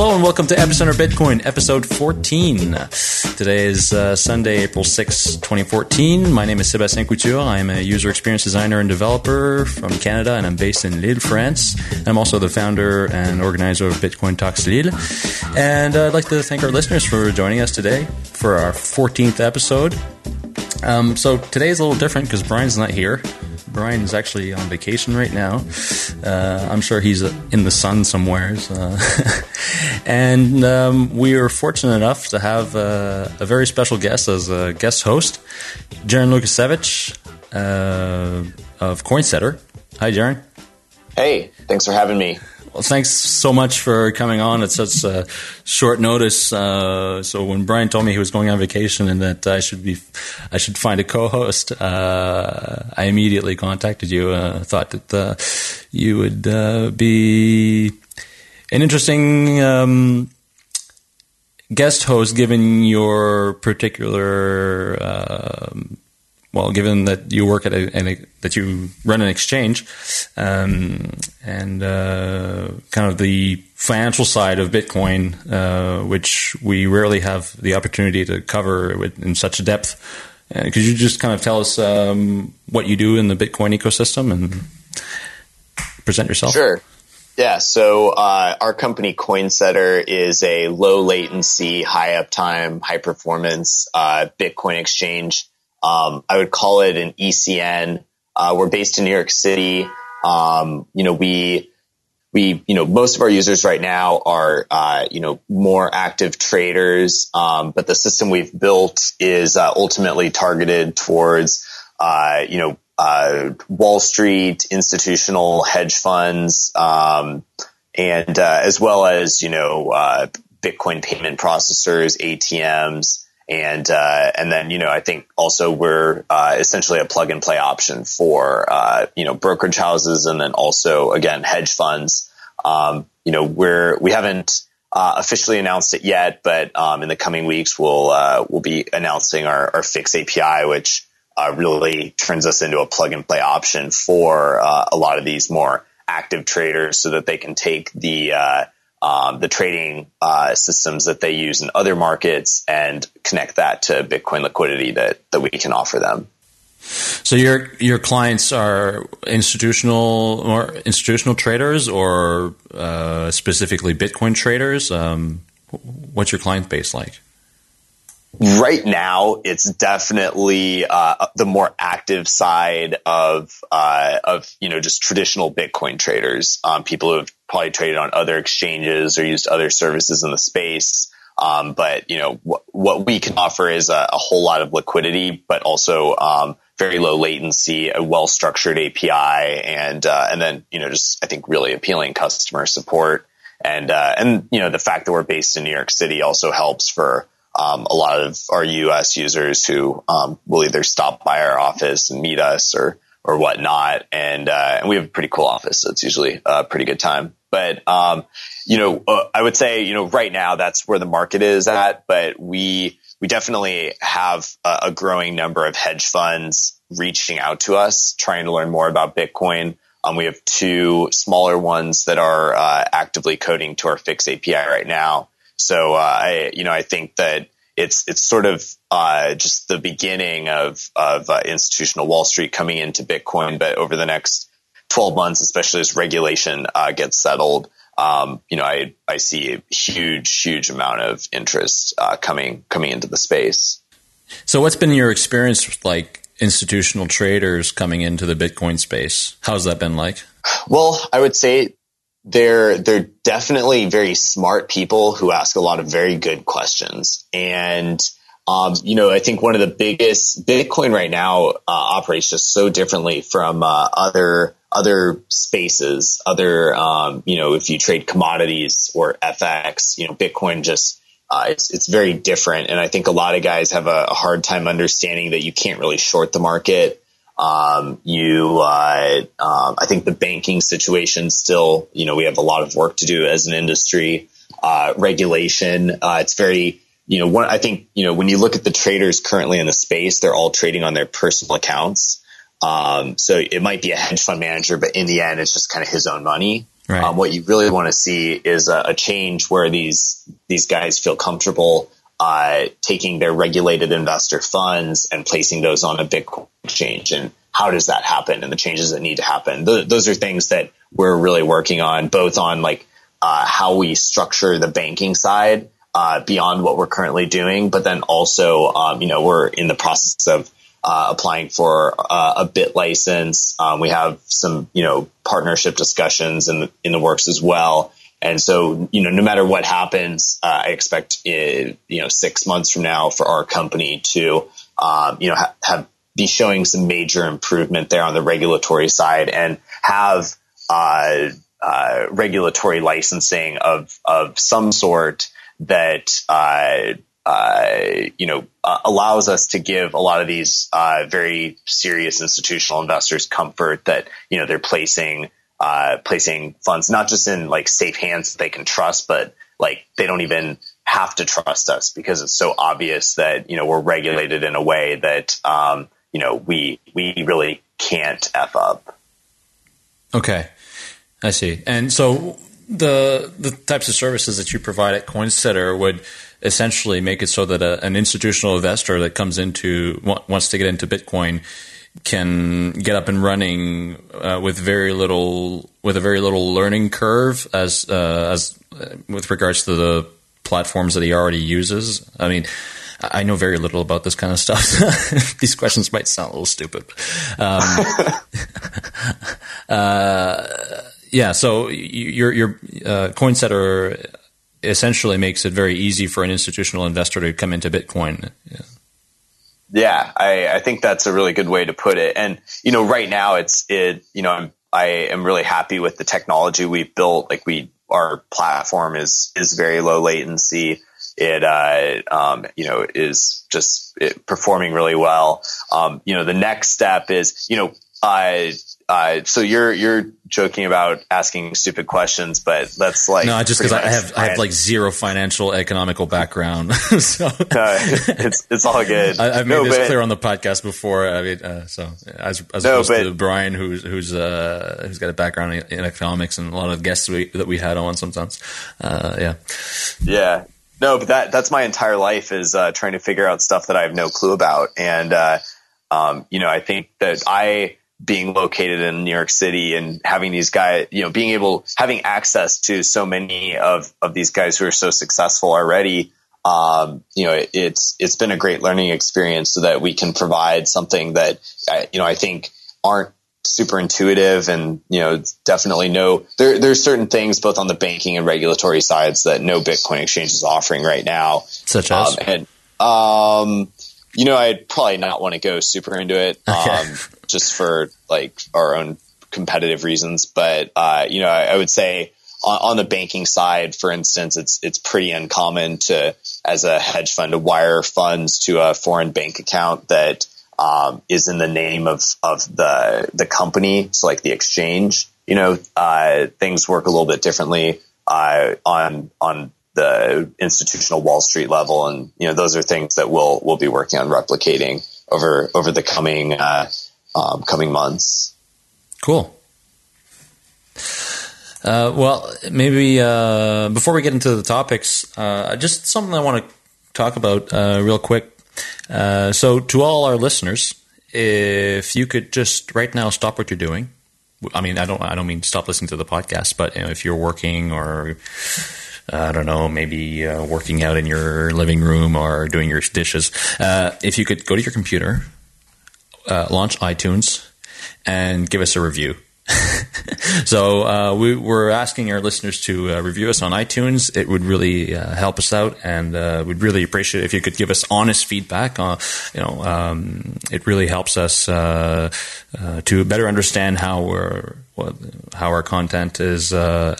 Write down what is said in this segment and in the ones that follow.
Hello and welcome to Epicenter Bitcoin, episode 14. Today is uh, Sunday, April 6, 2014. My name is Sebastien Couture. I am a user experience designer and developer from Canada, and I'm based in Lille, France. I'm also the founder and organizer of Bitcoin Talks Lille. And I'd like to thank our listeners for joining us today for our 14th episode. Um, so today is a little different because Brian's not here. Brian is actually on vacation right now. Uh, I'm sure he's in the sun somewhere. Uh, and um, we are fortunate enough to have uh, a very special guest as a guest host, Jaron Lukasiewicz uh, of CoinSetter. Hi, Jaron. Hey, thanks for having me. Well, thanks so much for coming on at such uh, short notice. Uh, so when Brian told me he was going on vacation and that I should be, I should find a co-host, uh, I immediately contacted you. Uh, thought that uh, you would uh, be an interesting um, guest host, given your particular um, well, given that you work at a, a that you run an exchange, um, and uh, kind of the financial side of Bitcoin, uh, which we rarely have the opportunity to cover in such depth. Uh, could you just kind of tell us um, what you do in the Bitcoin ecosystem and present yourself? Sure. Yeah, so uh, our company CoinSetter is a low latency, high uptime, high performance uh, Bitcoin exchange um, I would call it an ECN. Uh, we're based in New York City. Um, you know, we, we, you know, most of our users right now are, uh, you know, more active traders. Um, but the system we've built is uh, ultimately targeted towards, uh, you know, uh, Wall Street, institutional hedge funds, um, and uh, as well as, you know, Bitcoin payment processors, ATMs, and uh, and then you know I think also we're uh, essentially a plug and play option for uh, you know brokerage houses and then also again hedge funds. Um, you know we're we haven't uh, officially announced it yet, but um, in the coming weeks we'll uh, we'll be announcing our, our Fix API, which uh, really turns us into a plug and play option for a lot of these more active traders, so that they can take the um, the trading uh, systems that they use in other markets and connect that to Bitcoin liquidity that that we can offer them. So your your clients are institutional or institutional traders or uh, specifically Bitcoin traders. Um, what's your client base like? Right now, it's definitely uh, the more active side of uh, of you know just traditional Bitcoin traders. Um, people who have probably traded on other exchanges or used other services in the space. Um, but you know wh- what we can offer is a, a, whole lot of liquidity, but also um, very low latency, a well structured API, and uh, and then you know just I think really appealing customer support. And uh, and you know the fact that we're based in New York City also helps for um, a lot of our U.S. users who um, will either stop by our office and meet us or or whatnot. And uh, and we have a pretty cool office, so it's usually a pretty good time. But um, you know, uh, I would say you know right now that's where the market is at. But we we definitely have a, a growing number of hedge funds reaching out to us, trying to learn more about Bitcoin. Um, we have two smaller ones that are uh, actively coding to our Fix API right now. So uh, I, you know, I think that it's it's sort of uh, just the beginning of of uh, institutional Wall Street coming into Bitcoin. But over the next 12 months, especially as regulation uh, gets settled, um, you know, I I see a huge huge amount of interest uh, coming coming into the space. So, what's been your experience with like institutional traders coming into the Bitcoin space? How's that been like? Well, I would say they're they're definitely very smart people who ask a lot of very good questions. And um, you know i think one of the biggest bitcoin right now uh, operates just so differently from uh, other other spaces other um, you know if you trade commodities or fx you know bitcoin just uh, it's it's very different. And i think a lot of guys have a, a hard time understanding that you can't really short the market um, you, uh, um, I think the banking situation still, you know, we have a lot of work to do as an industry. Uh, regulation, uh, it's very, you know, one, I think, you know, when you look at the traders currently in the space, they're all trading on their personal accounts. Um, so it might be a hedge fund manager, but in the end, it's just kind of his own money. Right. Um, what you really want to see is a, a, change where these these guys feel comfortable uh, taking their regulated investor funds and placing those on a Bitcoin exchange. And how does that happen? And the changes that need to happen. Th- those are things that we're really working on, both on like uh, how we structure the banking side uh, beyond what we're currently doing, but then also, um, you know, we're in the process of uh, applying for uh, a BitLicense. Um, we have some, you know, partnership discussions in the, in the works as well. And so, you know, no matter what happens, uh, I expect, it, you know, six months from now for our company to, um, you know, ha- have be showing some major improvement there on the regulatory side and have uh, uh, regulatory licensing of of some sort that uh, uh, you know, uh, allows us to give a lot of these uh, very serious institutional investors comfort that you know they're placing uh, placing funds not just in like safe hands that they can trust, but like they don't even have to trust us because it's so obvious that you know we're regulated in a way that um, you know we we really can't f up. Okay, I see. And so the the types of services that you provide at CoinSetter would essentially make it so that a, an institutional investor that comes into wants to get into Bitcoin can get up and running uh, with very little with a very little learning curve as uh, as uh, with regards to the platforms that he already uses. I mean, I know very little about this kind of stuff. These questions might sound a little stupid. Um, uh, yeah, so your your uh, CoinSetter essentially makes it very easy for an institutional investor to come into Bitcoin. Yeah. Yeah, I, I think that's a really good way to put it. And you know, right now it's it. You know, I'm I am really happy with the technology we've built. Like we, our platform is is very low latency. It uh, um, you know is just performing really well. Um, you know, the next step is you know uh, uh, so you're you're joking about asking stupid questions, but that's like no, just because I have I have like zero financial economical background, so no, it's it's all good. I, have made no, this but, clear on the podcast before. I mean, uh, so as as no, opposed but, to Brian, who's who's uh, who's got a background in, in, economics, and a lot of guests we, that we had on sometimes, uh, yeah, yeah. No, but that that's my entire life is uh, trying to figure out stuff that I have no clue about, and uh, um, you know, I think that I being located in New York City and having these guys, you know, being able, having access to so many of, of these guys who are so successful already, um, you know, it, it's, it's been a great learning experience so that we can provide something that, you know, I think aren't super intuitive and, you know, definitely no, there, there's certain things both on the banking and regulatory sides that no Bitcoin exchange is offering right now. Such as? Um, and, um, you know, I'd probably not want to go super into it. Okay. Um, just for like our own competitive reasons. But uh, you know, I, I would say on, on, the banking side, for instance, it's it's pretty uncommon to as a hedge fund to wire funds to a foreign bank account that um, is in the name of of the the company. So like the exchange, you know, uh, things work a little bit differently uh, on on the institutional Wall Street level, and you know those are things that we'll we'll be working on replicating over over the coming uh, um, coming months. Cool. Uh, well, maybe uh, before we get into the topics, uh, just something I want to talk about uh, real quick. Uh, so, to all our listeners, if you could just right now stop what you're doing. I mean, I don't, I don't mean stop listening to the podcast, but you know, if you're working or I don't know, maybe uh, working out in your living room or doing your dishes, if you could go to your computer, uh, launch iTunes and give us a review. so uh, we, are asking our listeners to uh, review us on iTunes. It would really uh, help us out, and uh, we'd really appreciate if you could give us honest feedback. Uh, you know, um, it really helps us uh, to better understand how we're how our content is. Um,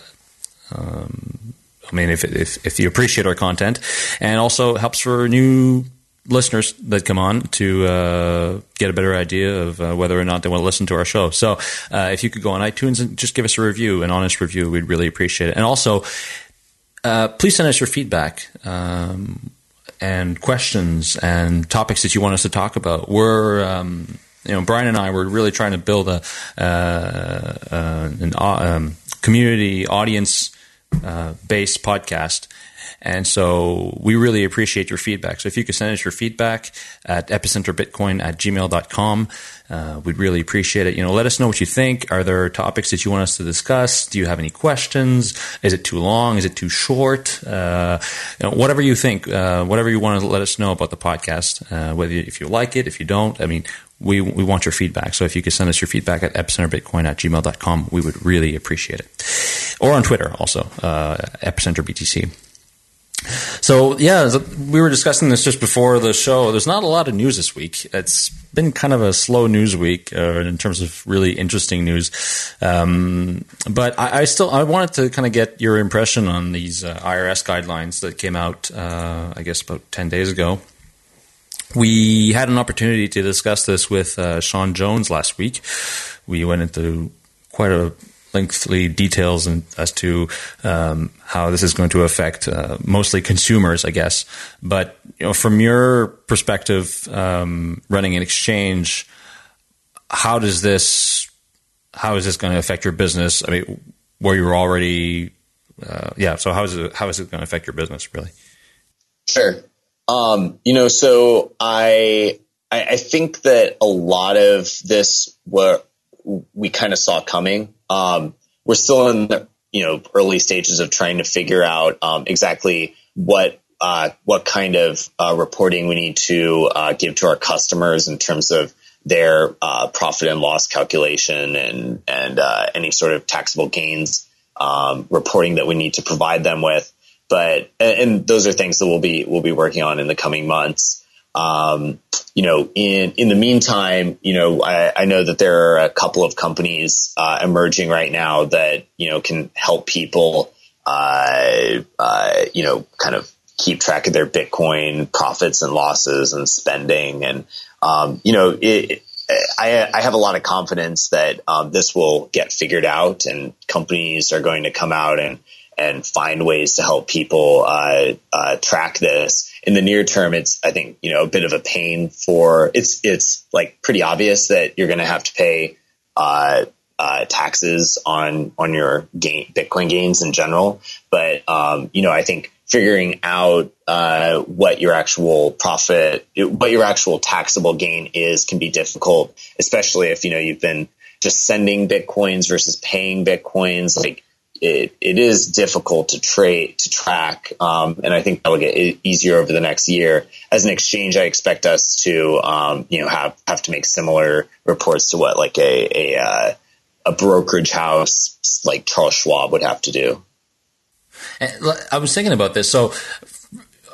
I mean, if, if if you appreciate our content, and also helps for new listeners that come on to uh, get a better idea of uh, whether or not they want to listen to our show. So, uh, if you could go on iTunes and just give us a review, an honest review, we'd really appreciate it. And also, uh, please send us your feedback um, and questions and topics that you want us to talk about. We're um, you know, Brian and I were really trying to build a uh, uh, an um, community audience uh, based podcast. And so we really appreciate your feedback. So if you could send us your feedback at epicenterbitcoin at gmail.com, uh, we'd really appreciate it. You know, let us know what you think. Are there topics that you want us to discuss? Do you have any questions? Is it too long? Is it too short? Uh, you know, whatever you think, uh, whatever you want to let us know about the podcast, uh, whether you, if you like it, if you don't. I mean, we, we want your feedback. So if you could send us your feedback at epicenterbitcoin at gmail.com, we would really appreciate it. Or on Twitter also, uh, epicenterbtc. So yeah, we were discussing this just before the show. There's not a lot of news this week. It's been kind of a slow news week uh, in terms of really interesting news. Um, but I, I, still I wanted to kind of get your impression on these uh, IRS guidelines that came out, uh, I guess, about ten days ago. We had an opportunity to discuss this with uh, Sean Jones last week. We went into quite a lengthy details in, as to um, how this is going to affect uh, mostly consumers, I guess. But you know, from your perspective, um, running an exchange, how does this how is this going to affect your business? I mean, where you're already, uh, yeah. So how is it how is it going to affect your business, really? Sure. Um, you know, so I, I, think that a lot of this what we kind of saw coming. Um, we're still in the you know early stages of trying to figure out um, exactly what uh, what kind of uh, reporting we need to uh, give to our customers in terms of their uh, profit and loss calculation and and uh, any sort of taxable gains um, reporting that we need to provide them with. But and those are things that we'll be we'll be working on in the coming months. Um, you know, in in the meantime, you know, I, I know that there are a couple of companies uh, emerging right now that you know can help people, uh, uh, you know, kind of keep track of their Bitcoin profits and losses and spending, and um, you know, it, I, I, have a lot of confidence that um, this will get figured out, and companies are going to come out and and find ways to help people uh, uh, track this. In the near term, it's I think you know a bit of a pain for it's it's like pretty obvious that you're going to have to pay uh, uh, taxes on on your gain Bitcoin gains in general. But um, you know I think figuring out uh, what your actual profit, what your actual taxable gain is, can be difficult, especially if you know you've been just sending bitcoins versus paying bitcoins. Like it, it is difficult to trade to track, um, and I think that will get easier over the next year. As an exchange, I expect us to um, you know have have to make similar reports to what like a a, uh, a brokerage house like Charles Schwab would have to do. I was thinking about this. So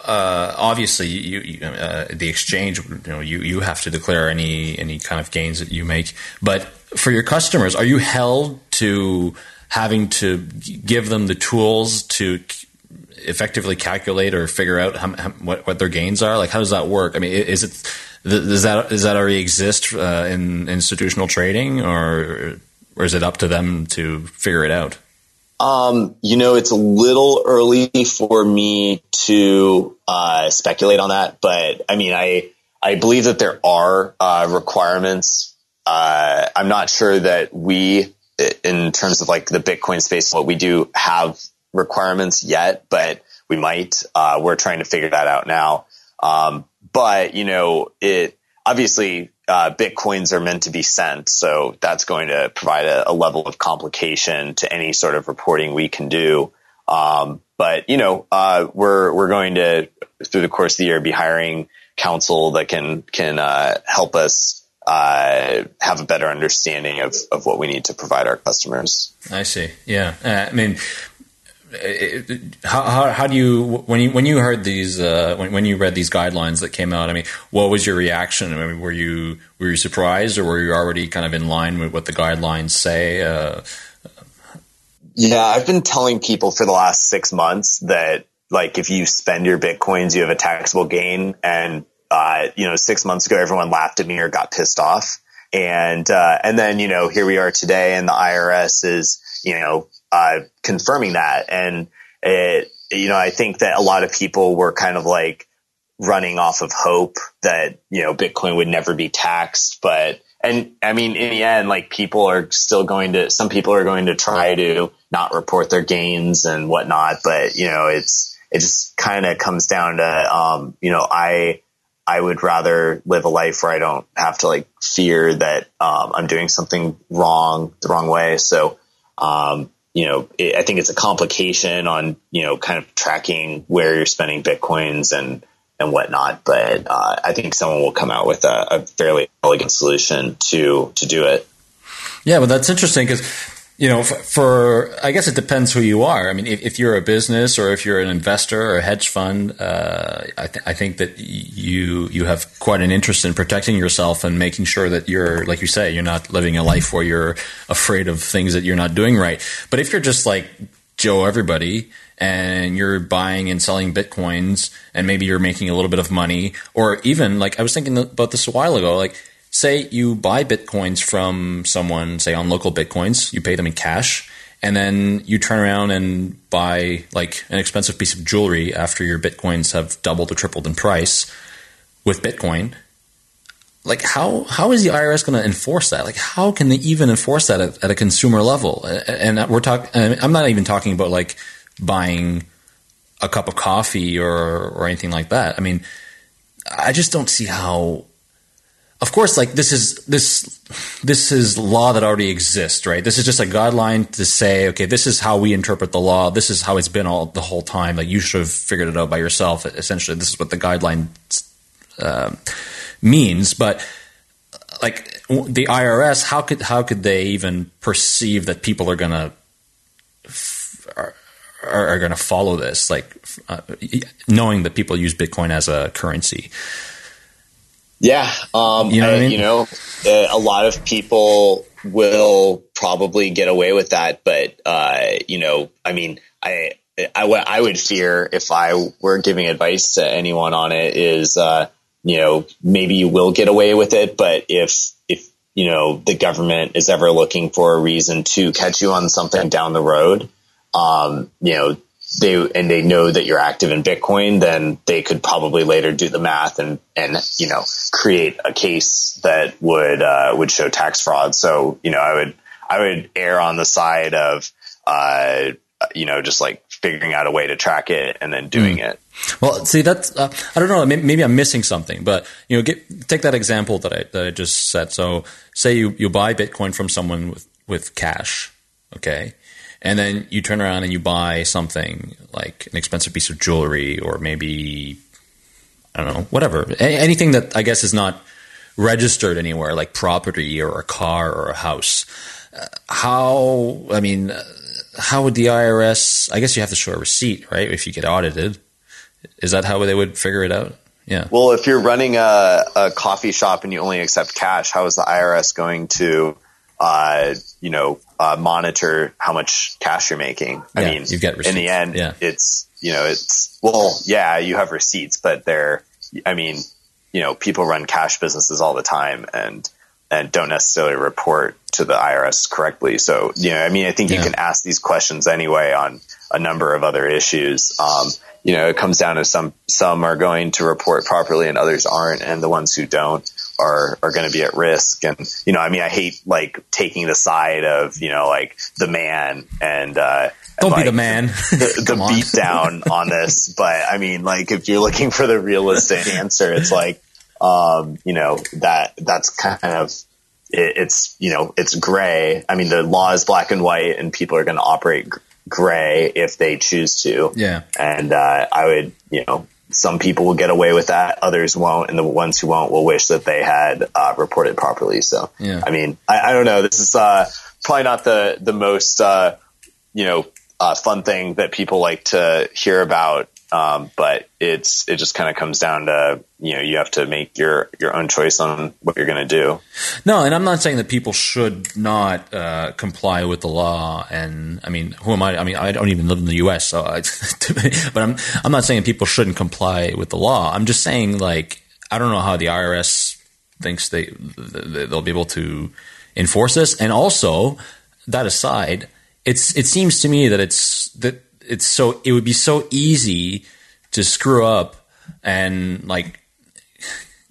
uh, obviously, you, you uh, the exchange, you know, you, you have to declare any any kind of gains that you make. But for your customers, are you held to having to give them the tools to effectively calculate or figure out how, how, what, what their gains are? Like, how does that work? I mean, is it does that does that already exist uh, in institutional trading, or or is it up to them to figure it out? Um, you know, it's a little early for me to uh, speculate on that, but I mean, I I believe that there are uh, requirements. Uh, I'm not sure that we in terms of like the Bitcoin space, what we do have requirements yet, but we might. Uh, we're trying to figure that out now. Um, but you know, it obviously uh, bitcoins are meant to be sent, so that's going to provide a, a, level of complication to any sort of reporting we can do. Um, but you know, uh, we're we're going to through the course of the year be hiring counsel that can can uh, help us uh, have a better understanding of, of what we need to provide our customers. I see. Yeah. Uh, I mean, how, how, how, do you when you when you heard these uh, when when you read these guidelines that came out? I mean, what was your reaction? I mean, were you were you surprised, or were you already kind of in line with what the guidelines say? Uh, yeah, I've been telling people for the last six months that like if you spend your bitcoins, you have a taxable gain, and uh, you know, six months ago, everyone laughed at me or got pissed off. And, uh, and then, you know, here we are today and the IRS is, you know, uh, confirming that. And it, you know, I think that a lot of people were kind of like running off of hope that, you know, Bitcoin would never be taxed. But and I mean, in the end, like people are still going to, some people are going to try to not report their gains and whatnot, but you know, it's, it just kind of comes down to, um, you know, I, I would rather live a life where I don't have to like fear that, um, I'm doing something wrong the wrong way. So, um, you know, it, I think it's a complication on, you know, kind of tracking where you're spending Bitcoins and, and whatnot. But uh, I think someone will come out with a, a, fairly elegant solution to to do it. Yeah, but that's interesting because you know, for, for, I guess it depends who you are. I mean, if, if, you're a business or if you're an investor or a hedge fund, uh, I, th- I, think that you you have quite an interest in protecting yourself and making sure that you're, like you say, you're not living a life where you're afraid of things that you're not doing right. But if you're just like Joe, everybody, and you're buying and selling bitcoins, and maybe you're making a little bit of money, or even like I was thinking about this a while ago, like say you buy bitcoins from someone, say on local bitcoins, you pay them in cash, and then you turn around and buy like an expensive piece of jewelry after your bitcoins have doubled or tripled in price with Bitcoin. Like how how is the IRS going to enforce that? Like how can they even enforce that at, at a consumer level? And we're talking. I'm not even talking about like buying a cup of coffee or or anything like that. I mean, I just don't see how of course, like this is this this is law that already exists, right? This is just a guideline to say, okay, this is how we interpret the law. This is how it's been all the whole time. Like you should have figured it out by yourself. Essentially, this is what the guideline uh, means. But like the IRS, how could how could they even perceive that people are gonna are, are to follow this? Like uh, knowing that people use Bitcoin as a currency. Yeah, um, you know, I mean? you know, uh, a lot of people will probably get away with that, but uh, you know, I mean, I, I, I would fear if I were giving advice to anyone on it is, uh, you know, maybe you will get away with it, but if if you know the government is ever looking for a reason to catch you on something down the road, um, you know, they and they know that you're active in Bitcoin, then they could probably later do the math and and you know create a case that would uh, would show tax fraud. So you know, I would I would err on the side of uh, you know just like figuring out a way to track it and then doing mm. it. Well, see, that's uh, I don't know. Maybe I'm missing something, but you know, get, take that example that I that I just said. So, say you you buy Bitcoin from someone with with cash, okay, and then you turn around and you buy something like an expensive piece of jewelry or maybe I don't know, whatever, anything that I guess is not registered anywhere, like property or a car or a house. Uh, how? I mean, uh, how would the IRS? I guess you have to show a receipt, right? If you get audited, is that how they would figure it out? Yeah. Well, if you're running a, a coffee shop and you only accept cash, how is the IRS going to uh, you know, uh, monitor how much cash you're making. I yeah, mean, you've got receipts. in the end, yeah. it's, you know, it's, well, yeah, you have receipts, but they're, I mean, you know, people run cash businesses all the time and, and don't necessarily report to the IRS correctly. So, you know, I mean, I think yeah. you can ask these questions anyway on a number of other issues. Um, you know, it comes down to some, some are going to report properly and others aren't. And the ones who don't, are are going to be at risk. And you know, I mean, I hate like taking the side of you know like the man and uh, don't and, be the man. the, the beat down on this, but I mean, like if you're looking for the realistic answer, it's like um, you know that that's kind of it, it's you know it's gray. I mean, the law is black and white, and people are going to operate gray if they choose to. Yeah, and uh, I would you know some people will get away with that, others won't, and the ones who won't will wish that they had uh, reported properly. So, yeah. I mean, I, I, don't know. This is uh, probably not the the most uh, you know uh, fun thing that people like to hear about um, but it's it just kind of comes down to you know you have to make your your own choice on what you're going to do. No, and I'm not saying that people should not uh, comply with the law. And I mean, who am I? I mean, I don't even live in the U.S., so I, but I'm I'm not saying people shouldn't comply with the law. I'm just saying like I don't know how the IRS thinks they they'll be able to enforce this. And also that aside, it's it seems to me that it's that it's so it would be so easy to screw up and like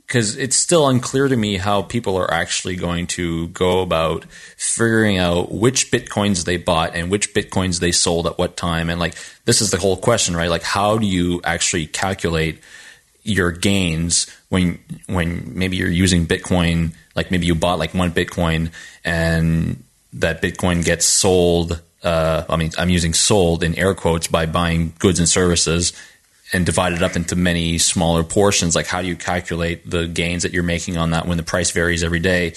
because it's still unclear to me how people are actually going to go about figuring out which bitcoins they bought and which bitcoins they sold at what time. And like, this is the whole question, right? Like, how do you actually calculate your gains when when maybe you're using Bitcoin? Like, maybe you bought like one Bitcoin and that Bitcoin gets sold. Uh, I mean, I'm using sold in air quotes by buying goods and services and divide it up into many smaller portions. Like, how do you calculate the gains that you're making on that when the price varies every day?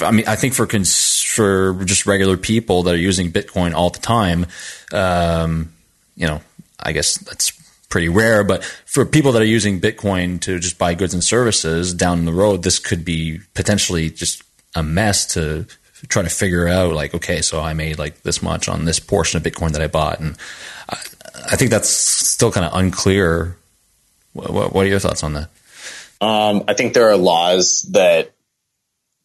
I mean, I think for cons- for just regular people that are using Bitcoin all the time, um, you know, I guess that's pretty rare. But for people that are using Bitcoin to just buy goods and services down the road, this could be potentially just a mess to try to figure out. Like, okay, so I made like this much on this portion of Bitcoin that I bought, and I, I think that's still kind of unclear. What, what, are your thoughts on that? Um, I think there are laws that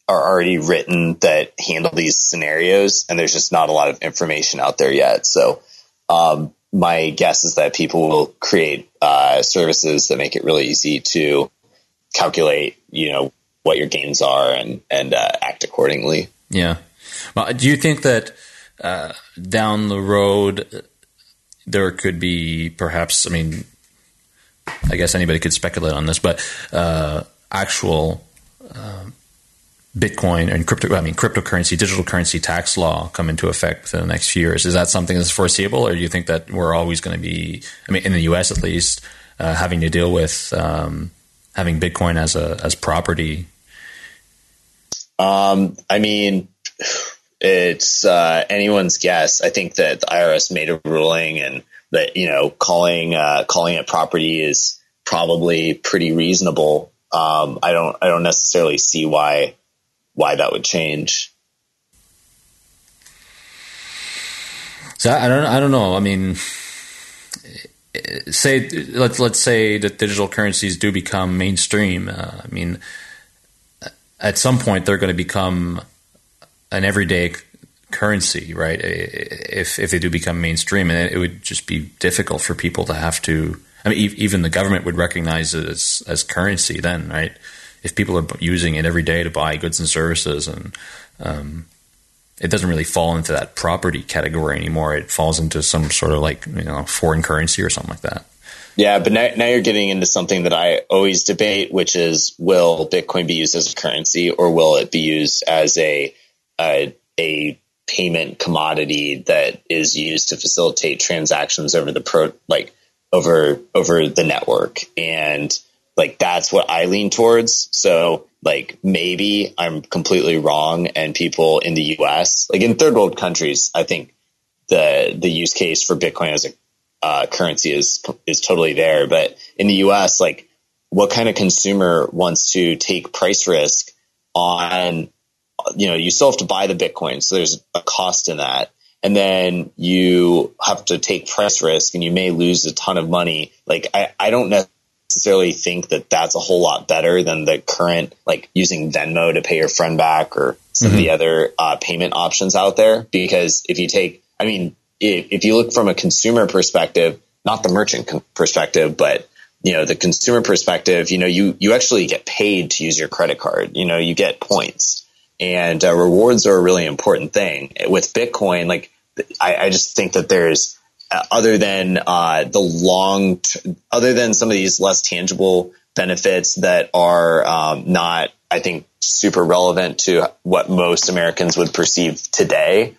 are already written that handle these scenarios, and there's just not a lot of information out there yet. So, um, my guess is that people will create uh, services that make it really easy to calculate, you know, what your gains are and and uh, act accordingly. Yeah. Well, do you think that uh, down the road there could be perhaps? I mean, I guess anybody could speculate on this, but uh, actual um, Bitcoin and crypto, I mean, cryptocurrency, digital currency tax law come into effect within the next few years. Is that something that's foreseeable, or do you think that we're always going to be, I mean, in the U.S. at least, uh, having to deal with um, having Bitcoin as a as property? Um, I mean, it's uh, anyone's guess. I think that the IRS made a ruling, and that you know, calling uh, calling it property is probably pretty reasonable. Um, I don't I don't necessarily see why why that would change. So I don't I don't know. I mean, say let's let's say that digital currencies do become mainstream. Uh, I mean, at some point they're going to become an everyday currency, right? If if they do become mainstream, and it would just be difficult for people to have to. I mean, even the government would recognize it as as currency then, right? if people are using it every day to buy goods and services and um, it doesn't really fall into that property category anymore. It falls into some sort of like you know foreign currency or something like that. Yeah, but now, now you're getting into something that I always debate, which is will Bitcoin be used as a currency or will it be used as a a, a payment commodity that is used to facilitate transactions over the pro like over over the network and like that's what I lean towards. So like maybe I'm completely wrong and people in the US, like in third world countries, I think the the use case for Bitcoin as a uh, currency is is totally there. But in the US, like what kind of consumer wants to take price risk on you know, you still have to buy the Bitcoin, so there's a cost in that. And then you have to take price risk and you may lose a ton of money. Like I, I don't necessarily think that that's a whole lot better than the current, like using Venmo to pay your friend back or some mm-hmm. of the mm-hmm. other uh, payment options out there. Because if you take, I mean, if, you look from a consumer perspective, not the merchant perspective, but you know the consumer perspective, you know you you actually get paid to use your credit card. You know you get points, and uh, rewards are a really important thing with Bitcoin. Like I, I just think that there's uh, other than uh, the long, t- other than some of these less tangible benefits that are um, not, I think, super relevant to what most Americans would perceive today.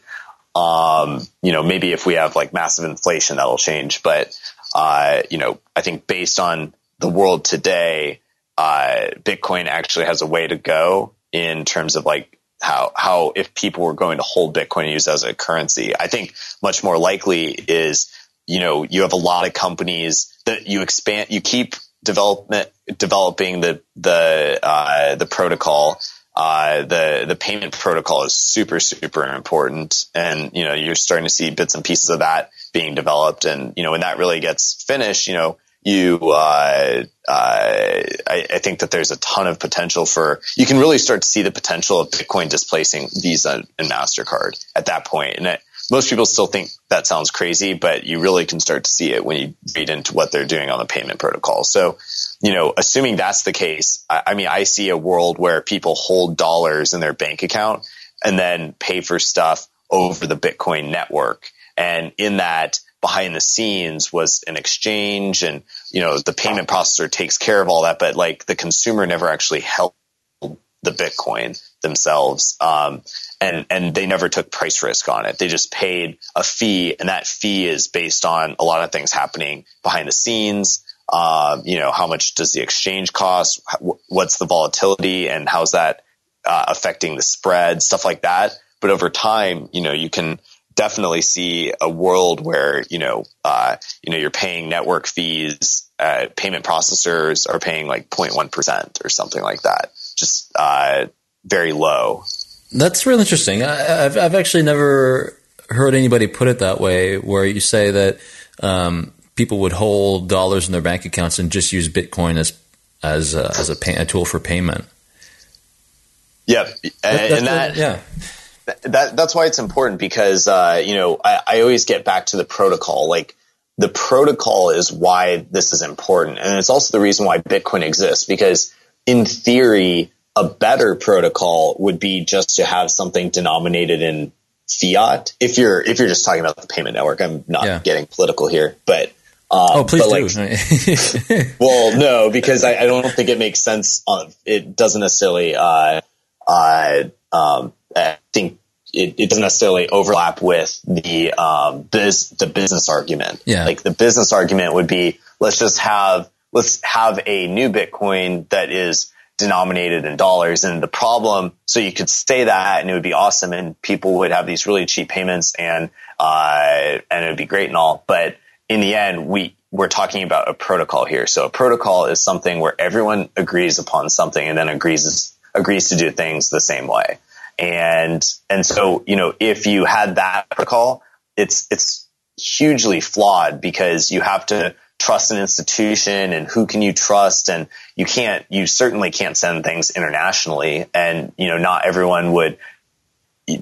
Um, you know, maybe if we have like massive inflation, that'll change. But uh, you know, I think based on the world today, uh, Bitcoin actually has a way to go in terms of like how how if people were going to hold Bitcoin and use as a currency. I think much more likely is you know you have a lot of companies that you expand you keep development developing the the uh, the protocol. Uh, the the payment protocol is super super important, and you know you're starting to see bits and pieces of that being developed, and you know when that really gets finished, you know you uh, uh, I, I, think that there's a ton of potential for you can really start to see the potential of Bitcoin displacing Visa and Mastercard at that point, and it, most people still think that sounds crazy, but you really can start to see it when you read into what they're doing on the payment protocol. So you know, assuming that's the case, I, I mean, I see a world where people hold dollars in their bank account and then pay for stuff over the Bitcoin network. And in that, behind the scenes was an exchange and, you know, the payment processor takes care of all that, but like the consumer never actually held the Bitcoin themselves. Um, and, and they never took price risk on it. They just paid a fee and that fee is based on a lot of things happening behind the scenes. Um, you know, how much does the exchange cost? What's the volatility and how's that uh, affecting the spread? Stuff like that. But over time, you know, you can definitely see a world where, you know, uh, you know, you're paying network fees, uh, payment processors are paying like 0.1% or something like that. Just, uh, very low. That's really interesting. I, have I've actually never heard anybody put it that way, where you say that um, people would hold dollars in their bank accounts and just use Bitcoin as as a, as a, pay, a tool for payment. Yep, that, and that yeah. That, that's why it's important because uh, you know I, I always get back to the protocol. Like the protocol is why this is important, and it's also the reason why Bitcoin exists. Because in theory, a better protocol would be just to have something denominated in fiat. If you're if you're just talking about the payment network, I'm not yeah. getting political here, but um, oh, please do. Like, well, no, because I, I, don't think it makes sense. On, it doesn't necessarily. Uh, uh, um, I think it, it, doesn't necessarily overlap with the um, biz, the business argument. Yeah. Like the business argument would be, let's just have let's have a new Bitcoin that is denominated in dollars. And the problem, so you could say that and it would be awesome, and people would have these really cheap payments, and uh, and it would be great and all, but in the end, we we're talking about a protocol here. So a protocol is something where everyone agrees upon something and then agrees agrees to do things the same way. And and so you know if you had that protocol, it's it's hugely flawed because you have to trust an institution and who can you trust and you can't you certainly can't send things internationally and you know not everyone would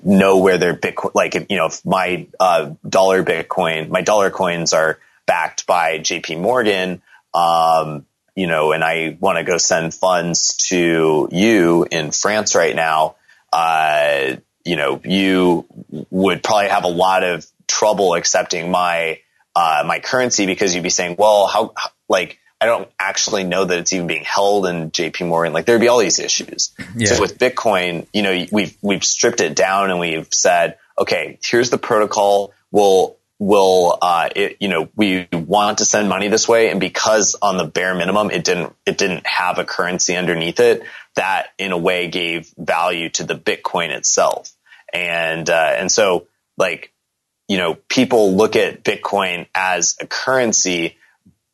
know where their Bitcoin, like, you know, if my uh, dollar Bitcoin, my dollar coins are backed by JP Morgan, um, you know, and I want to go send funds to you in France right now, uh, you know, you would probably have a lot of trouble accepting my, uh, my currency because you'd be saying, well, how, like, I don't actually know that it's even being held in JP Morgan. Like there'd be all these issues. Yeah. So with Bitcoin, you know, we've, we've stripped it down and we've said, okay, here's the protocol. We'll, we'll uh, it, you know we want to send money this way and because on the bare minimum it didn't it didn't have a currency underneath it that in a way gave value to the bitcoin itself and uh, and so like you know people look at bitcoin as a currency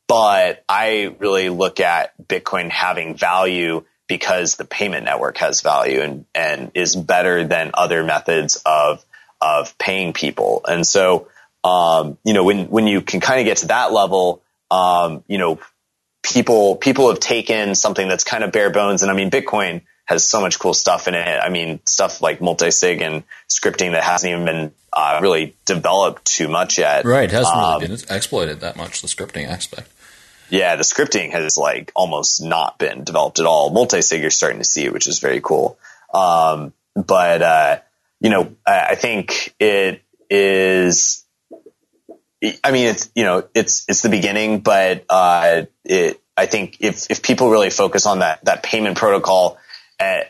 but I really look at Bitcoin having value because the payment network has value and, and is better than other methods of, of paying people. And so, um, you know, when, when you can kind of get to that level, um, you know, people, people have taken something that's kind of bare bones. And I mean, Bitcoin has so much cool stuff in it. I mean, stuff like multi-sig and scripting that hasn't even been uh, really developed too much yet. Right. It Hasn't um, really been exploited that much, the scripting aspect. Yeah, the scripting has like almost not been developed at all. Multi-sig you're starting to see, which is very cool. Um, but, uh, you know, I, I think it is, I mean, it's, you know, it's, it's the beginning, but, uh, it, I think if, if people really focus on that, that payment protocol, uh,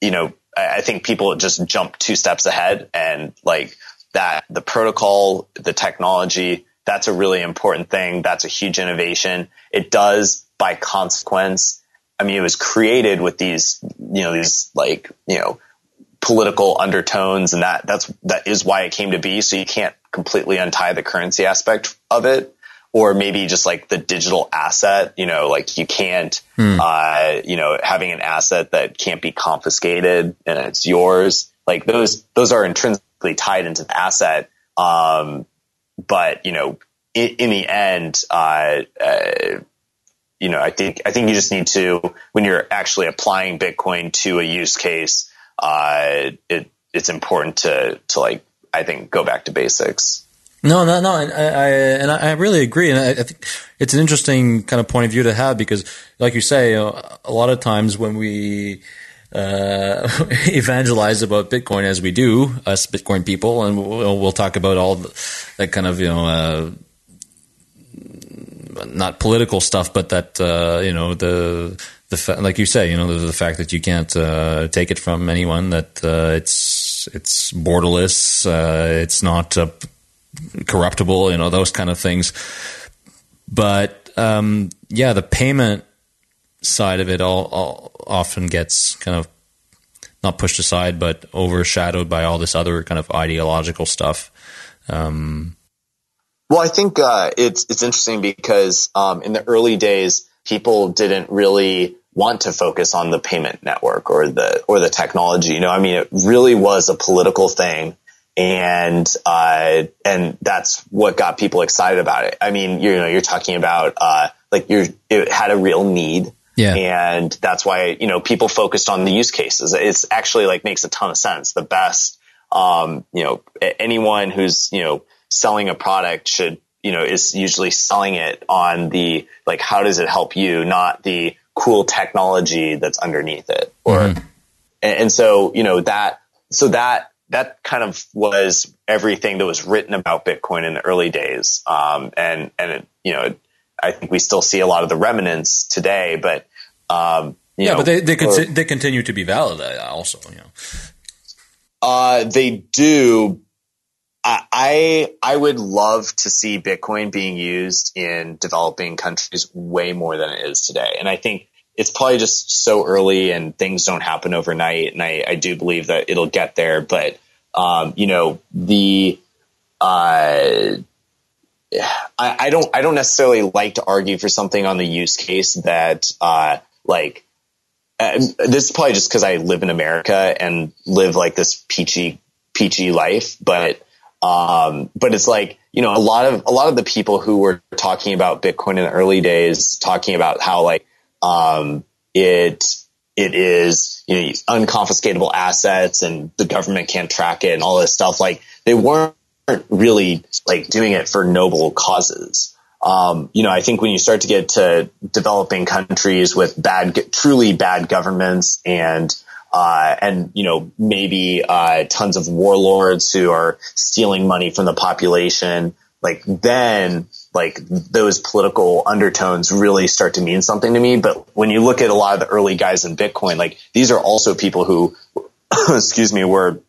you know, I, I think people just jump two steps ahead and like that, the protocol, the technology, that's a really important thing. That's a huge innovation. It does by consequence. I mean, it was created with these, you know, these like, you know, political undertones and that, that's, that is why it came to be. So you can't completely untie the currency aspect of it or maybe just like the digital asset, you know, like you can't, hmm. uh, you know, having an asset that can't be confiscated and it's yours. Like those, those are intrinsically tied into the asset. Um, but you know, in, in the end, uh, uh, you know, I think I think you just need to when you're actually applying Bitcoin to a use case, uh, it it's important to to like I think go back to basics. No, no, no, and I, I and I really agree, and I, I, think it's an interesting kind of point of view to have because, like you say, a lot of times when we uh, evangelize about Bitcoin as we do, us Bitcoin people, and we'll, we'll talk about all the, that kind of you know. Uh, not political stuff, but that uh, you know the the fa- like you say, you know the, the fact that you can't uh, take it from anyone, that uh, it's it's borderless, uh, it's not corruptible, you know those kind of things. But um, yeah, the payment side of it all, all often gets kind of not pushed aside, but overshadowed by all this other kind of ideological stuff. Um, well, I think uh, it's it's interesting because um, in the early days, people didn't really want to focus on the payment network or the or the technology. You know, I mean, it really was a political thing, and uh, and that's what got people excited about it. I mean, you know, you're talking about uh, like you're it had a real need. Yeah. And that's why, you know, people focused on the use cases. It's actually like makes a ton of sense. The best, um, you know, anyone who's, you know, selling a product should, you know, is usually selling it on the, like, how does it help you, not the cool technology that's underneath it. Or, mm-hmm. and, and so, you know, that, so that, that kind of was everything that was written about Bitcoin in the early days. Um, and, and it, you know, I think we still see a lot of the remnants today, but, um, yeah, know, but they, they, or, they continue to be valid uh, also, you know. Uh, they do, I I would love to see Bitcoin being used in developing countries way more than it is today, and I think it's probably just so early and things don't happen overnight. And I, I do believe that it'll get there, but um, you know the uh, I, I, don't I don't necessarily like to argue for something on the use case that uh, like uh, this is probably just because I live in America and live like this peachy peachy life, but um, but it's like, you know, a lot of, a lot of the people who were talking about Bitcoin in the early days, talking about how like, um, it, it is, you know, unconfiscatable assets and the government can't track it and all this stuff. Like they weren't really like doing it for noble causes. Um, you know, I think when you start to get to developing countries with bad, truly bad governments and, uh, and you know maybe uh, tons of warlords who are stealing money from the population. Like then, like those political undertones really start to mean something to me. But when you look at a lot of the early guys in Bitcoin, like these are also people who, excuse me, were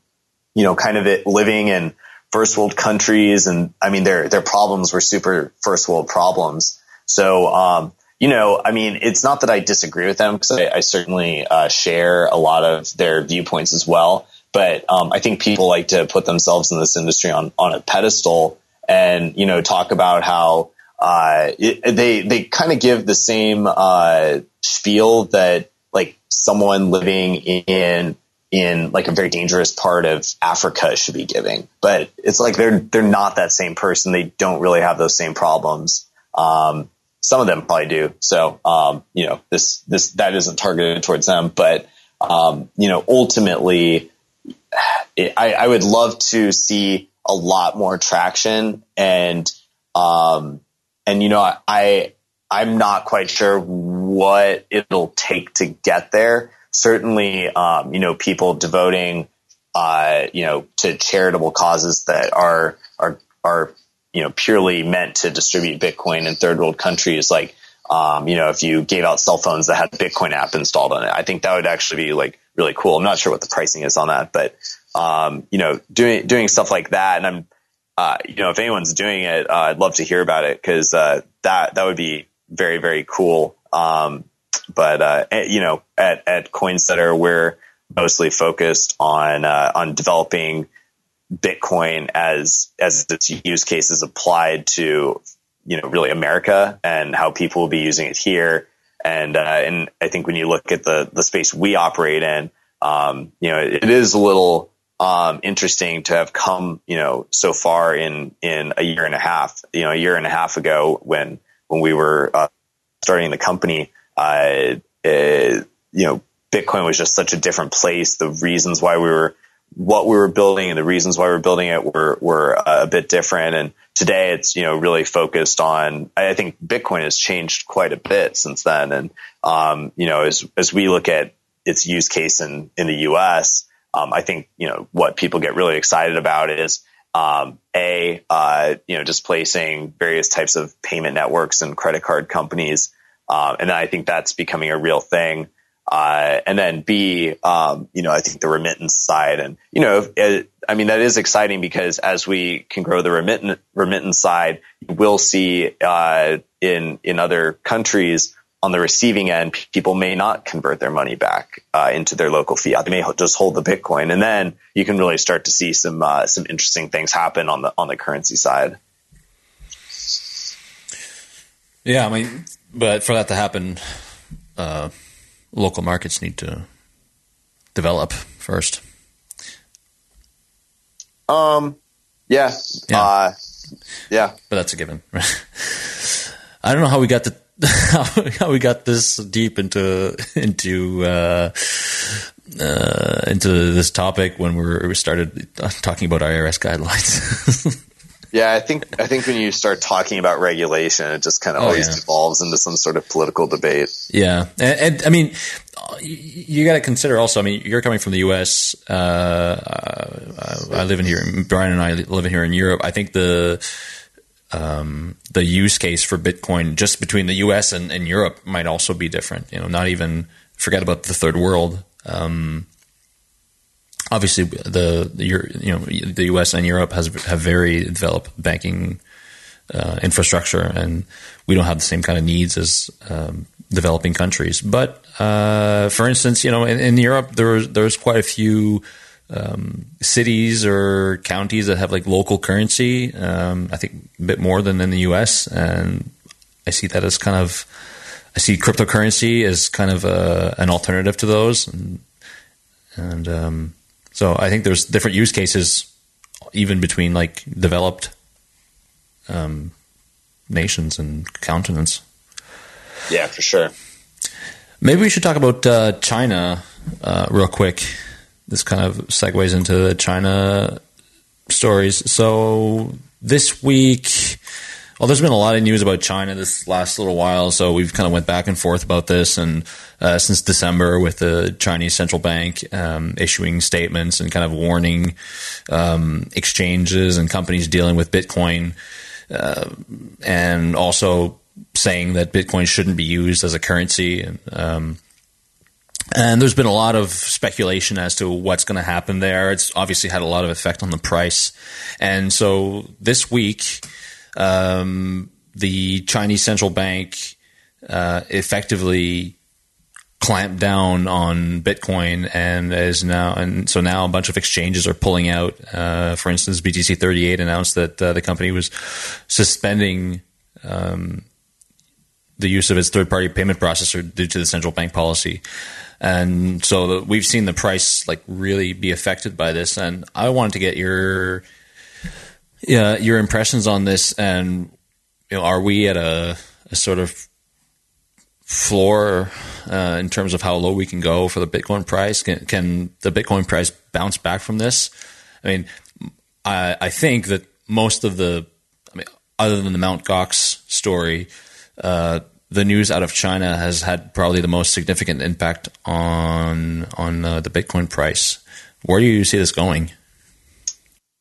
you know kind of living in first world countries, and I mean their their problems were super first world problems. So um, you know, I mean, it's not that I disagree with them because I, I, certainly uh, share a lot of their viewpoints as well. But um, I think people like to put themselves in this industry on on a pedestal and you know talk about how uh, it, they they kind of give the same uh, spiel that like someone living in in like a very dangerous part of Africa should be giving. But it's like they're they're not that same person. They don't really have those same problems. Um, some of them probably do. So, um, you know, this, this, that isn't targeted towards them, but, um, you know, ultimately, it, I, I would love to see a lot more traction and, um, and, you know, I, I'm not quite sure what it'll take to get there. Certainly, um, you know, people devoting, uh, you know, to charitable causes that are, are, are you know, purely meant to distribute Bitcoin in third world countries, like, um, you know, if you gave out cell phones that had the Bitcoin app installed on it, I think that would actually be like really cool. I'm not sure what the pricing is on that, but, um, you know, doing, doing stuff like that. And I'm, uh, you know, if anyone's doing it, uh, I'd love to hear about it because, uh, that, that would be very, very cool. Um, but, uh, eh, you know, at, at Coinsetter, we're mostly focused on, uh, on developing, Bitcoin as as its use cases applied to you know really America and how people will be using it here. And uh, and I think when you look at the the space we operate in, um, you know, it, it is a little um, interesting to have come you know so far in in a year and a half. You know, a year and a half ago when when we were uh, starting the company, uh, it, you know, Bitcoin was just such a different place. The reasons why we were what we were building and the reasons why we are building it were were uh, a bit different. And today, it's you know really focused on. I think Bitcoin has changed quite a bit since then. And um, you know, as as we look at its use case in in the U.S., um, I think you know what people get really excited about is um, a uh, you know displacing various types of payment networks and credit card companies, uh, and I think that's becoming a real thing. Uh, and then B, um, you know, I think the remittance side, and you know, it, I mean, that is exciting because as we can grow the remittance remittance side, we'll see uh, in in other countries on the receiving end, people may not convert their money back uh, into their local fiat. They may just hold the Bitcoin, and then you can really start to see some uh, some interesting things happen on the on the currency side. Yeah, I mean, but for that to happen, uh, local markets need to develop first. Um, yeah, yeah, uh, yeah. But that's a given. I don't know how we got to how we got this deep into into uh, uh, into this topic when we started talking about IRS guidelines. Yeah, I think I think when you start talking about regulation, it just kind of oh, always yeah. devolves into some sort of political debate. Yeah, and, and I mean, you got to consider also. I mean, you're coming from the U.S. Uh, uh, I live in here. Brian and I live in here in Europe. I think the um, the use case for Bitcoin just between the U.S. and, and, Europe might also be different. You know, not even forget about the third world. Um, obviously the, the you know the U.S. and Europe has have very developed banking uh, infrastructure, and we don't have the same kind of needs as um, developing countries. But uh, for instance, you know, in, in Europe, there's there's quite a few um, cities or counties that have like local currency. Um, I think a bit more than in the U.S. and I see that as kind of I see cryptocurrency as kind of a, an alternative to those, and, and um, so I think there's different use cases even between like developed um, nations and continents. Yeah, for sure. Maybe we should talk about uh, China uh, real quick. This kind of segues into the China stories. So this week, well, there's been a lot of news about China this last little while, so we've kind of went back and forth about this, and uh, since December with the Chinese central bank um, issuing statements and kind of warning um, exchanges and companies dealing with Bitcoin, uh, and also saying that Bitcoin shouldn't be used as a currency, and um, and there's been a lot of speculation as to what's going to happen there. It's obviously had a lot of effect on the price, and so this week um, the Chinese central bank uh, effectively clamped down on Bitcoin and is now and so now a bunch of exchanges are pulling out. Uh, for instance, BTC thirty eight announced that uh, the company was suspending. Um, the use of its third party payment processor due to the central bank policy. And so the, we've seen the price like really be affected by this. And I wanted to get your yeah, your impressions on this, and you know, are we at a, a sort of floor uh, in terms of how low we can go for the Bitcoin price? Can, can, the Bitcoin price bounce back from this? I mean, I, I think that most of the, I mean, other than the Mount Gox story, uh, the news out of China has had probably the most significant impact on on uh, the Bitcoin price. Where do you see this going?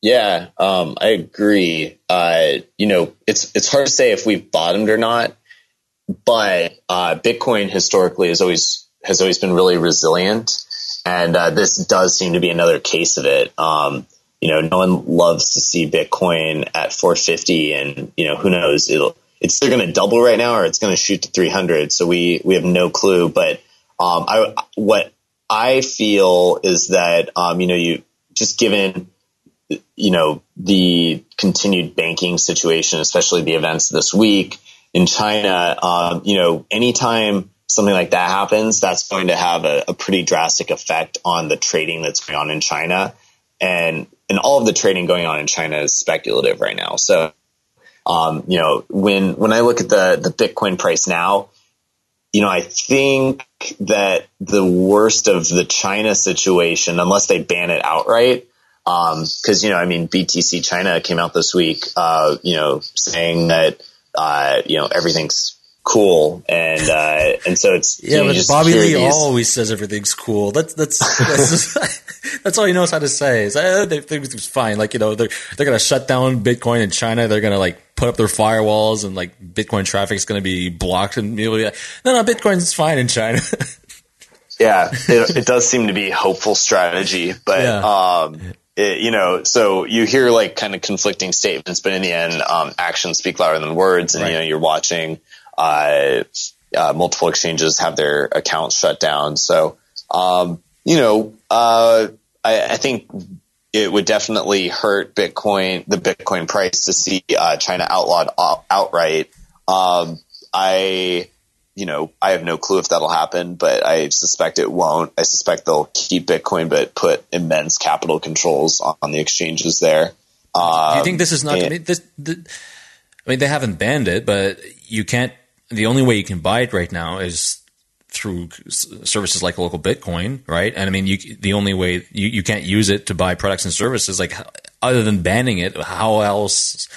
Yeah, um, I agree. Uh, you know, it's it's hard to say if we've bottomed or not, but uh, Bitcoin historically has always has always been really resilient, and uh, this does seem to be another case of it. Um, you know, no one loves to see Bitcoin at 450, and you know, who knows? It'll it's either going to double right now or it's going to shoot to 300. So we we have no clue. But um, I what I feel is that um, you know you just given you know, the continued banking situation, especially the events this week in China, um, you know, anytime something like that happens, that's going to have a, a, pretty drastic effect on the trading that's going on in China. And, and all of the trading going on in China is speculative right now. So, um, you know, when, when I look at the, the Bitcoin price now, you know, I think that the worst of the China situation, unless they ban it outright, because um, you know, I mean, BTC China came out this week, uh, you know, saying that uh, you know everything's cool, and uh, and so it's yeah. but Bobby Lee these... always says everything's cool. That's that's that's, that's all he knows how to say. Is oh, they it's fine. Like you know, they're they're gonna shut down Bitcoin in China. They're gonna like put up their firewalls, and like Bitcoin traffic is gonna be blocked. And you'll be like, no, no, Bitcoin's fine in China. yeah, it, it, does seem to be a hopeful strategy, but yeah. um, it, you know, so you hear like kind of conflicting statements, but in the end, um, actions speak louder than words. And, right. you know, you're watching, uh, uh, multiple exchanges have their accounts shut down. So, um, you know, uh, I, I, think it would definitely hurt Bitcoin, the Bitcoin price to see, uh, China outlawed outright. Um, I, you know, I have no clue if that'll happen, but I suspect it won't. I suspect they'll keep Bitcoin, but put immense capital controls on, on the exchanges there. Um, Do you think this is not? And, I, mean, this, the, I mean, they haven't banned it, but you can't. The only way you can buy it right now is through services like local Bitcoin, right? And I mean, you, the only way you, you can't use it to buy products and services, like other than banning it, how else?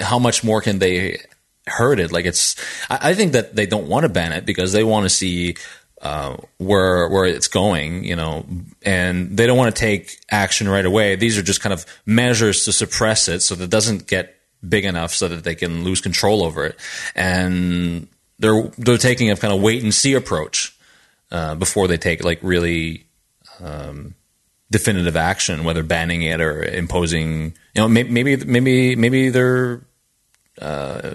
How much more can they heard it. Like it's, I, I think that they don't want to ban it because they want to see uh, where where it's going, you know, and they don't want to take action right away. These are just kind of measures to suppress it so that it doesn't get big enough so that they can lose control over it. And they're they're taking a kind of wait and see approach uh, before they take like really um, definitive action, whether banning it or imposing. You know, maybe maybe maybe they're uh,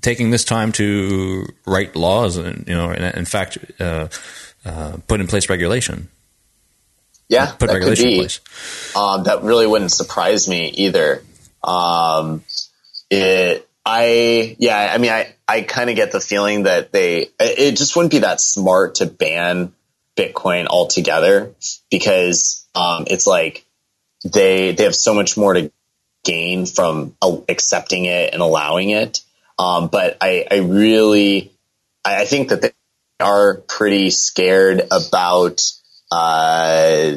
taking this time to write laws and you know, in, in fact, uh, uh, put in place regulation. Yeah, put regulation in place. Um, that really wouldn't surprise me either. Um, it, I, yeah, I mean, I, I kind of get the feeling that they, it just wouldn't be that smart to ban Bitcoin altogether because, um, it's like they, they have so much more to gain from accepting it and allowing it. Um, but I, I really, I, I, think that they are pretty scared about, uh,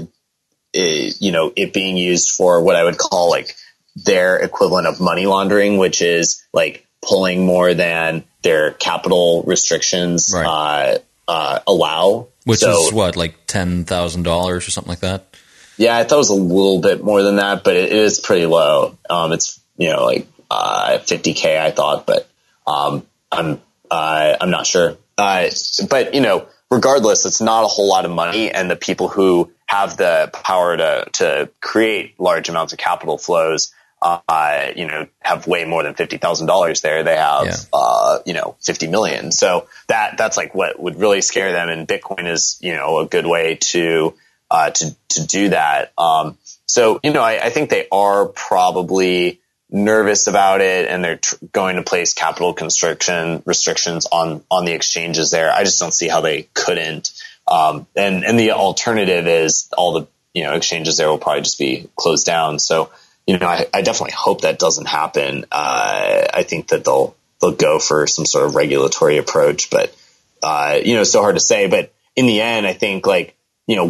it, you know, it being used for what I would call like their equivalent of money laundering, which is like pulling more than their capital restrictions right. uh, uh, allow. Which so, is what, like ten thousand dollars or something like that. Yeah, I thought it was a little bit more than that, but it is pretty low. Um, it's you know like uh, 50k, I thought, but um, I'm uh, I'm not sure. Uh, but you know, regardless, it's not a whole lot of money, and the people who have the power to to create large amounts of capital flows, uh, you know, have way more than fifty thousand dollars there. They have, yeah. uh, you know, fifty million. So that that's like what would really scare them. And Bitcoin is, you know, a good way to uh, to to do that. Um, so you know, I, I, think they are probably nervous about it, and they're tr- going to place capital constriction restrictions on on the exchanges there. I just don't see how they couldn't. Um, and and the alternative is all the you know exchanges there will probably just be closed down. So you know, I, I definitely hope that doesn't happen. Uh, I think that they'll they'll go for some sort of regulatory approach, but uh, you know, it's so hard to say. But in the end, I think like you know,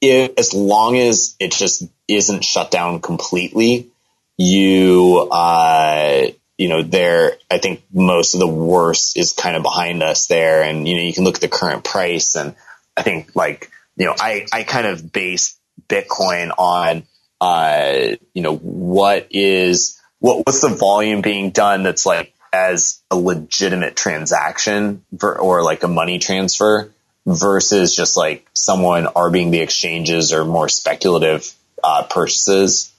if, as long as it just isn't shut down completely, you, uh, you know, there, I think most of the worst is kind of behind us there. And, you know, you can look at the current price and I think like, you know, I, I kind of base Bitcoin on, uh, you know, what is, what, what's the volume being done that's like as a legitimate transaction for, or like a money transfer versus just like someone arbing the exchanges or more speculative uh, purchases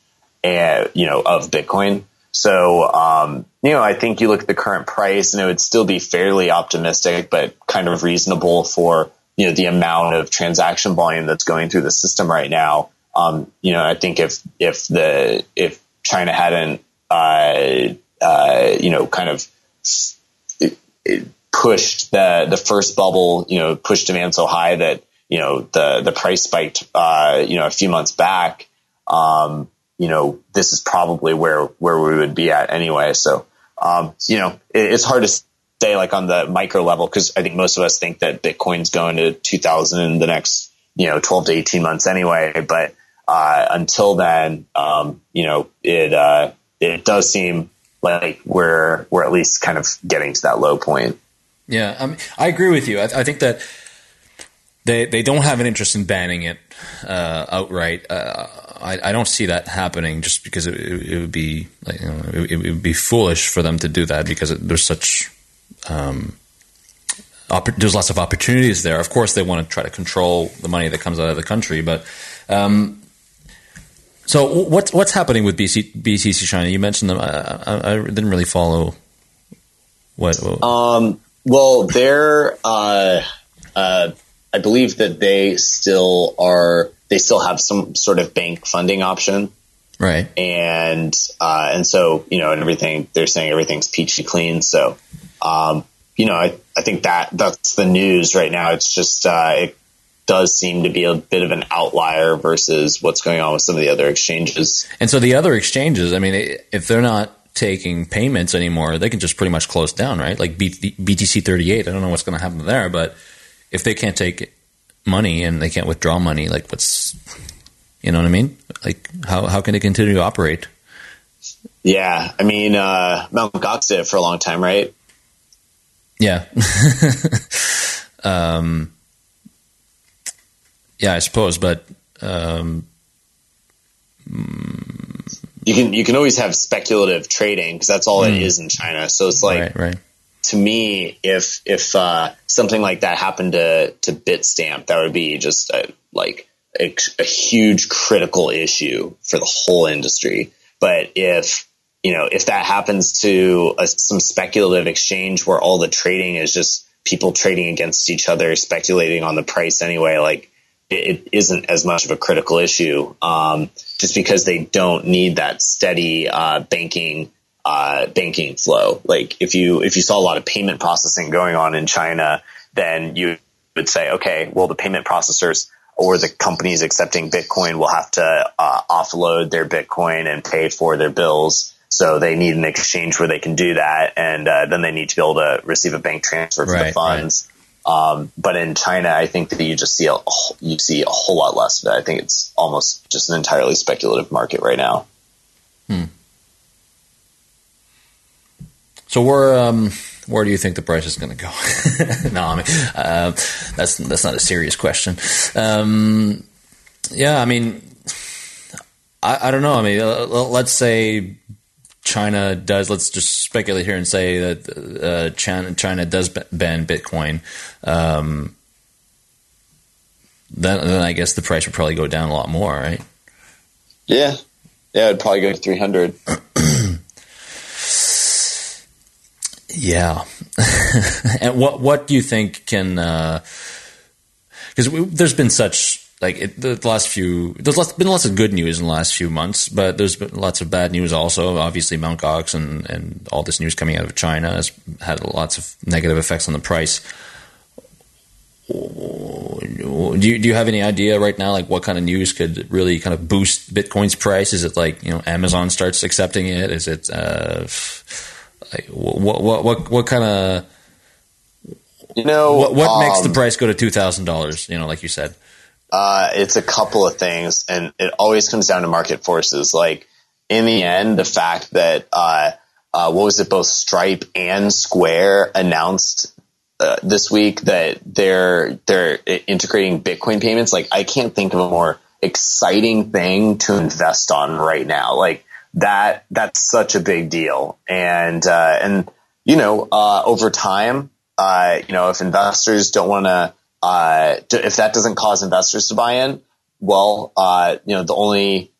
and you know of Bitcoin. So um, you know, I think you look at the current price and it would still be fairly optimistic, but kind of reasonable for you know the amount of transaction volume that's going through the system right now. Um, you know, I think if if the if China hadn't uh, uh, you know kind of pushed the the first bubble, you know, pushed demand so high that you know the the price spiked, uh, you know, a few months back. Um, you know, this is probably where where we would be at anyway. So, um, you know, it, it's hard to say like on the micro level, because I think most of us think that Bitcoin's going to 2000 in the next, you know, 12 to 18 months anyway. But, uh, until then, um, you know, it, uh, it does seem like we're, we're at least kind of getting to that low point. Yeah. I mean, I agree with you. I, I think that they, they don't have an interest in banning it, uh, outright. Uh, I, I, don't see that happening just because it, it would be like, you know, it, it, would be foolish for them to do that because there's such um, there's lots of opportunities there. Of course, they want to try to control the money that comes out of the country, but um, so what's what's happening with BC, BTC China? You mentioned them. I, I, didn't really follow what. Um, well, they're. Uh, uh, I believe that they still are. They still have some sort of bank funding option, right? And uh, and so you know, and everything they're saying everything's peachy clean. So um, you know, I, I think that that's the news right now. It's just, uh, it does seem to be a bit of an outlier versus what's going on with some of the other exchanges. And so the other exchanges, I mean, if they're not taking payments anymore, they can just pretty much close down, right? Like BTC 38, I don't know what's going to happen there, but if they can't take money and they can't withdraw money, like what's, you know what I mean? Like how, how can they continue to operate? Yeah. I mean, uh, Mount Gox did it for a long time, right? Yeah. um, yeah, I suppose, but um, you can you can always have speculative trading because that's all mm. it is in China. So it's like right, right. to me, if if uh, something like that happened to to Bitstamp, that would be just a, like a, a huge critical issue for the whole industry. But if you know, if that happens to a, some speculative exchange where all the trading is just people trading against each other, speculating on the price anyway, like it, isn't as much of a critical issue, um, just because they don't need that steady uh, banking uh, banking flow. Like if you if you saw a lot of payment processing going on in China, then you would say, okay, well the payment processors or the companies accepting Bitcoin will have to uh, offload their Bitcoin and pay for their bills so they need an exchange where they can do that, and uh, then they need to be able to receive a bank transfer for right, the funds. Right. Um, but in China, I think that you just see a you see a whole lot less of it. I think it's almost just an entirely speculative market right now. Hmm. So where um, where do you think the price is going to go? no, I mean uh, that's that's not a serious question. Um, yeah, I mean, I, I don't know. I mean, uh, let's say China does, let's just speculate here and say that uh, China, China does ban Bitcoin, um, then, then I guess the price would probably go down a lot more, right? Yeah. Yeah, it'd probably go to 300. yeah. and what, what do you think can, because uh, there's been such like it, the last few there's lots, been lots of good news in the last few months, but there's been lots of bad news also. Obviously, Mount Gox and and all this news coming out of China has had lots of negative effects on the price. Do you, do you have any idea right now, like what kind of news could really kind of boost Bitcoin's price? Is it like you know Amazon starts accepting it? Is it uh, like what what what what kind of you know what, what um, makes the um, price go to two thousand dollars? You know, like you said. Uh, it's a couple of things, and it always comes down to market forces. Like in the end, the fact that uh, uh, what was it? Both Stripe and Square announced uh, this week that they're they're integrating Bitcoin payments. Like I can't think of a more exciting thing to invest on right now. Like that that's such a big deal, and uh, and you know uh, over time, you know if investors don't want to uh, if that doesn't cause investors to buy in, well, uh, you know, the only,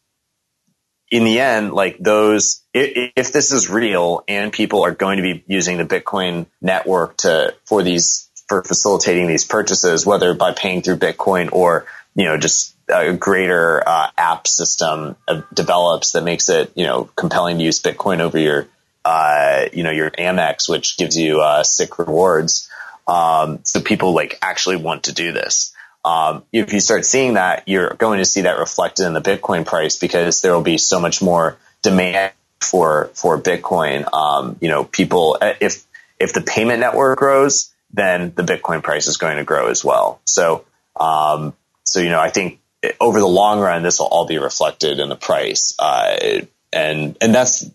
in the end, like those, if, if, this is real and people are going to be using the Bitcoin network to, for these, for facilitating these purchases, whether by paying through Bitcoin or, you know, just a greater uh, app system develops that makes it, you know, compelling to use Bitcoin over your, uh, you know, your Amex, which gives you uh, sick rewards. Um, so people like actually want to do this. Um, if you start seeing that, you're going to see that reflected in the Bitcoin price because there will be so much more demand for for Bitcoin. Um, you know, people uh, if if the payment network grows, then the Bitcoin price is going to grow as well. So, um, so you know, I think over the long run, this will all be reflected in the price. Uh, and and that's,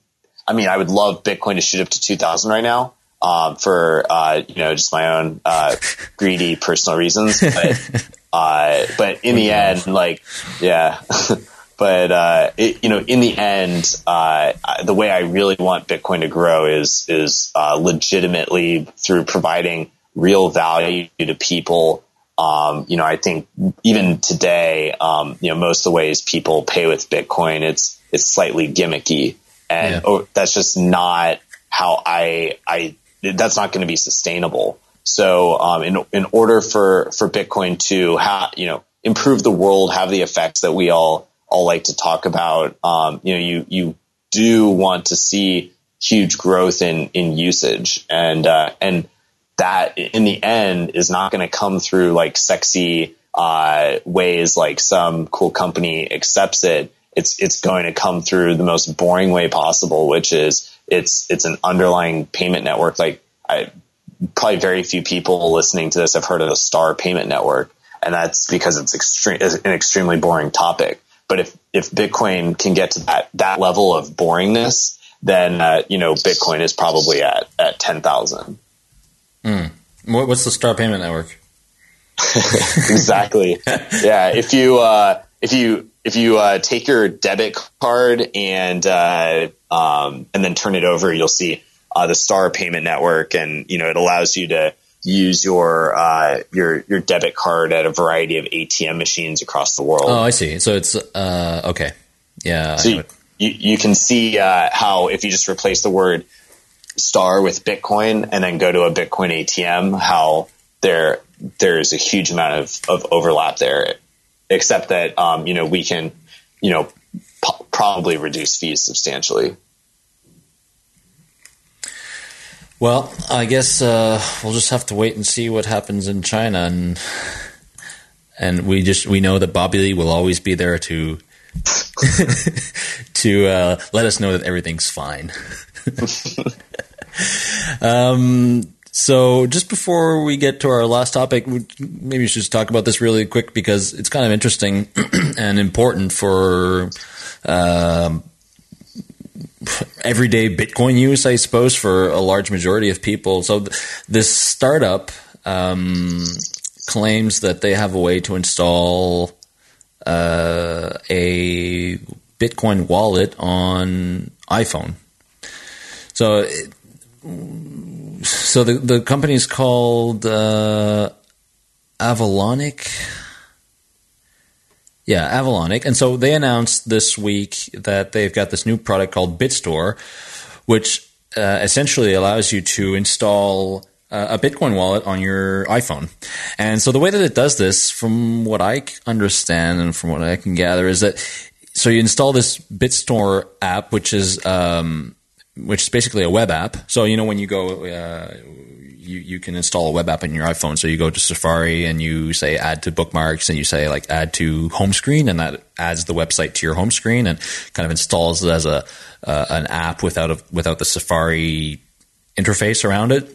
I mean, I would love Bitcoin to shoot up to two thousand right now. Um, for uh, you know, just my own uh, greedy personal reasons, but uh, but in the end, like, yeah. but uh, it, you know, in the end, uh, the way I really want Bitcoin to grow is is uh, legitimately through providing real value to people. Um, you know, I think even today, um, you know, most of the ways people pay with Bitcoin, it's it's slightly gimmicky, and yeah. oh, that's just not how I I that's not going to be sustainable. So, um, in in order for for Bitcoin to you know improve the world, have the effects that we all all like to talk about, um, you know, you you do want to see huge growth in in usage, and uh, and that in the end is not going to come through like sexy uh, ways, like some cool company accepts it. It's it's going to come through the most boring way possible, which is it's it's an underlying payment network. Like I, probably very few people listening to this have heard of the Star Payment Network, and that's because it's extreme, an extremely boring topic. But if if Bitcoin can get to that that level of boringness, then uh, you know Bitcoin is probably at at ten thousand. Mm. What's the Star Payment Network? exactly. yeah. If you uh, if you if you uh, take your debit card and uh, um, and then turn it over, you'll see uh, the Star Payment Network, and you know it allows you to use your uh, your your debit card at a variety of ATM machines across the world. Oh, I see. So it's uh, okay. Yeah. So you, you, you, can see uh, how if you just replace the word Star with Bitcoin and then go to a Bitcoin ATM, how there there's a huge amount of, of overlap there. Except that um, you know we can you know p- probably reduce fees substantially. Well, I guess uh, we'll just have to wait and see what happens in China, and and we just we know that Bobby Lee will always be there to to uh, let us know that everything's fine. um, so just before we get to our last topic, maybe we should just talk about this really quick because it's kind of interesting and important for. Um, everyday Bitcoin use, I suppose, for a large majority of people. So th- this startup um, claims that they have a way to install uh, a Bitcoin wallet on iPhone. So, so the the company is called uh, Avalonic. Yeah, Avalonic. And so they announced this week that they've got this new product called BitStore, which uh, essentially allows you to install uh, a Bitcoin wallet on your iPhone. And so the way that it does this, from what I understand and from what I can gather, is that so you install this BitStore app, which is um, which is basically a web app. So you know when you go uh, you, you can install a web app in your iPhone. So you go to Safari and you say add to bookmarks and you say like add to home screen and that adds the website to your home screen and kind of installs it as a uh, an app without a, without the Safari interface around it.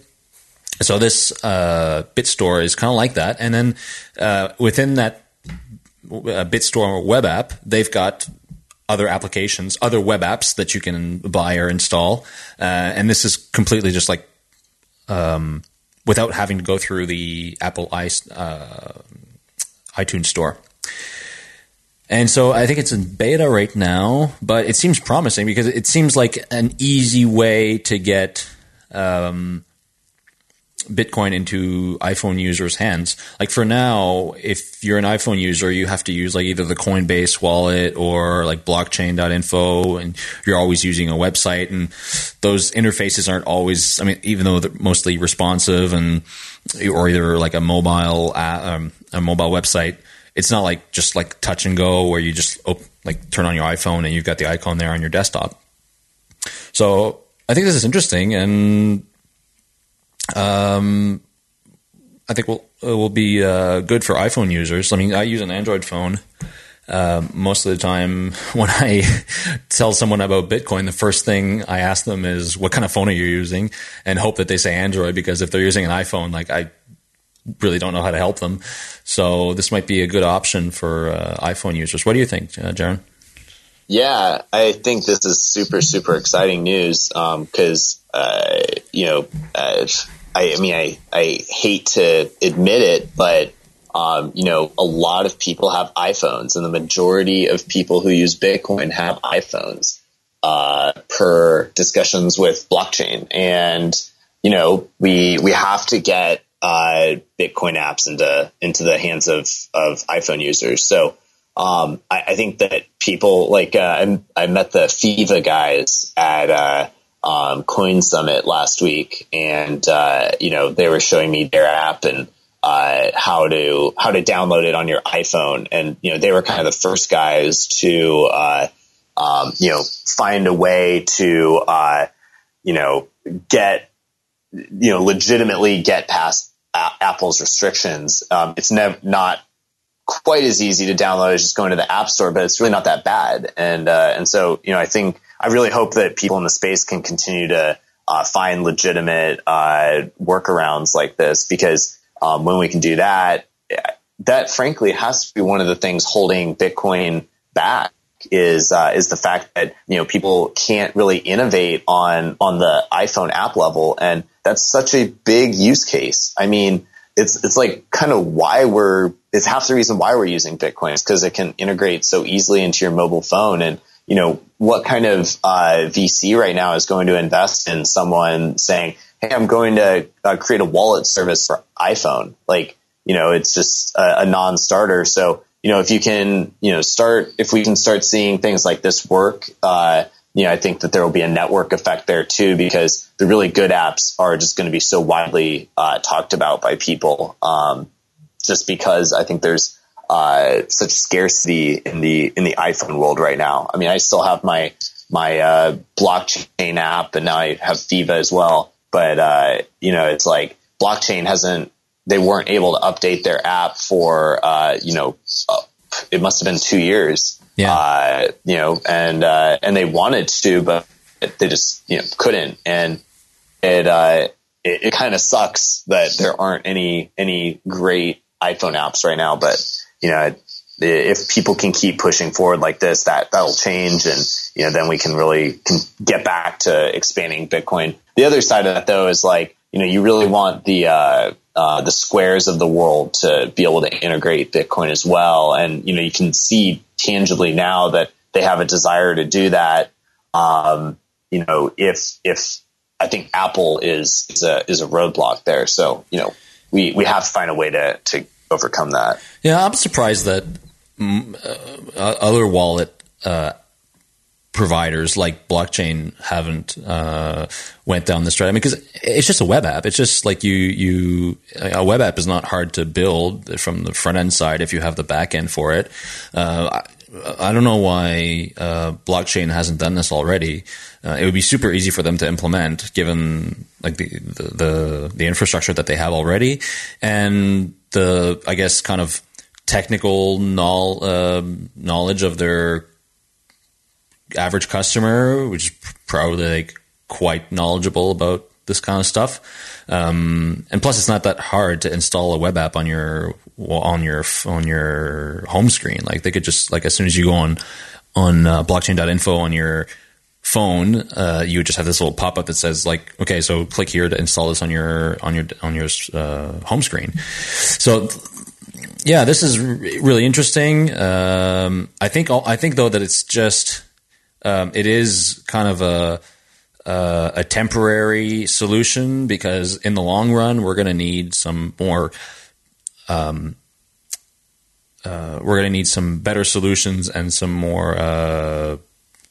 So this uh, BitStore is kind of like that, and then uh, within that uh, BitStore web app, they've got other applications, other web apps that you can buy or install, uh, and this is completely just like um, without having to go through the Apple i uh, iTunes store. And so I think it's in beta right now, but it seems promising because it seems like an easy way to get um, Bitcoin into iPhone users' hands. Like for now, if you're an iPhone user, you have to use like either the Coinbase wallet or like blockchain.info and you're always using a website and those interfaces aren't always, I mean, even though they're mostly responsive and, or either like a mobile, um, a mobile website, it's not like just like touch and go where you just op- like turn on your iPhone and you've got the icon there on your desktop. So I think this is interesting and um, I think will it will be uh, good for iPhone users. I mean, I use an Android phone, uh, most of the time when I tell someone about Bitcoin, the first thing I ask them is what kind of phone are you using, and hope that they say Android because if they're using an iPhone, like I really don't know how to help them. So this might be a good option for uh, iPhone users. What do you think, uh, Jaron? Yeah, I think this is super, super exciting news because, um, uh, you know, uh, I, I, mean, I, I hate to admit it, but, um, you know, a lot of people have iPhones and the majority of people who use Bitcoin have iPhones uh, per discussions with blockchain. And, you know, we, we have to get uh, Bitcoin apps into, into the hands of, of iPhone users. So, um, I, I, think that people like uh, I, I, met the Pheeva guys at uh, um, Coin Summit last week, and uh, you know they were showing me their app and uh, how to how to download it on your iPhone, and you know they were kind of the first guys to uh, um, you know find a way to uh, you know get you know legitimately get past Apple's restrictions. Um, it's not quite as easy to download as just going to the app store, but it's really not that bad. And, uh, and so, you know, I think, I really hope that people in the space can continue to, uh, find legitimate, uh, workarounds like this because, um, when we can do that, that frankly has to be one of the things holding Bitcoin back is uh, is the fact that you know people can't really innovate on on the iPhone app level, and that's such a big use case. I mean, it's it's like kind of why we're it's half the reason why we're using Bitcoin is because it can integrate so easily into your mobile phone. And you know what kind of uh, VC right now is going to invest in someone saying, "Hey, I'm going to uh, create a wallet service for iPhone." Like you know, it's just a, a non-starter. So you know, if you can, you know, start if we can start seeing things like this work. Uh, you know, I think that there will be a network effect there too, because the really good apps are just going to be so widely uh, talked about by people. Um, just because I think there's uh, such scarcity in the in the iPhone world right now. I mean, I still have my my uh, blockchain app, and now I have Pheeva as well. But uh, you know, it's like blockchain hasn't. They weren't able to update their app for uh, you know, it must have been two years yeah. Uh, you know, and, uh, and they wanted to, but they just, you know, couldn't. And it, uh, it, it kind of sucks that there aren't any, any great iPhone apps right now, but, you know, if people can keep pushing forward like this, that, that'll change. And, you know, then we can really can get back to expanding Bitcoin. The other side of that though is like, you know, you really want the, uh, the squares of the world to be able to integrate Bitcoin as well. And, you know, you can see tangibly now that they have a desire to do that. Um, you know, if, if I think Apple is, is a, is a roadblock there. So, you know, we, we have to find a way to, to overcome that. Yeah. I'm surprised that mm, uh, other wallet, uh, providers like blockchain haven't uh, went down this route. I mean, because it's just a web app. It's just like you you a web app is not hard to build from the front end side if you have the back end for it. Uh, I, I, don't know why uh, blockchain hasn't done this already. Uh, it would be super easy for them to implement, given like the, the the the infrastructure that they have already, and the I guess kind of technical um, knowledge of their average customer, which is probably like quite knowledgeable about this kind of stuff. Um, and plus, it's not that hard to install a web app on your on your on your home screen. Like they could just like as soon as you go on on uh, blockchain.info on your phone, uh, you would just have this little pop up that says like, okay, so click here to install this on your on your on your uh, home screen. So yeah, this is really interesting. Um, I think I think though that it's just um, it is kind of a uh, a temporary solution because in the long run we're going to need some more. Um, uh, we're going to need some better solutions and some more, uh,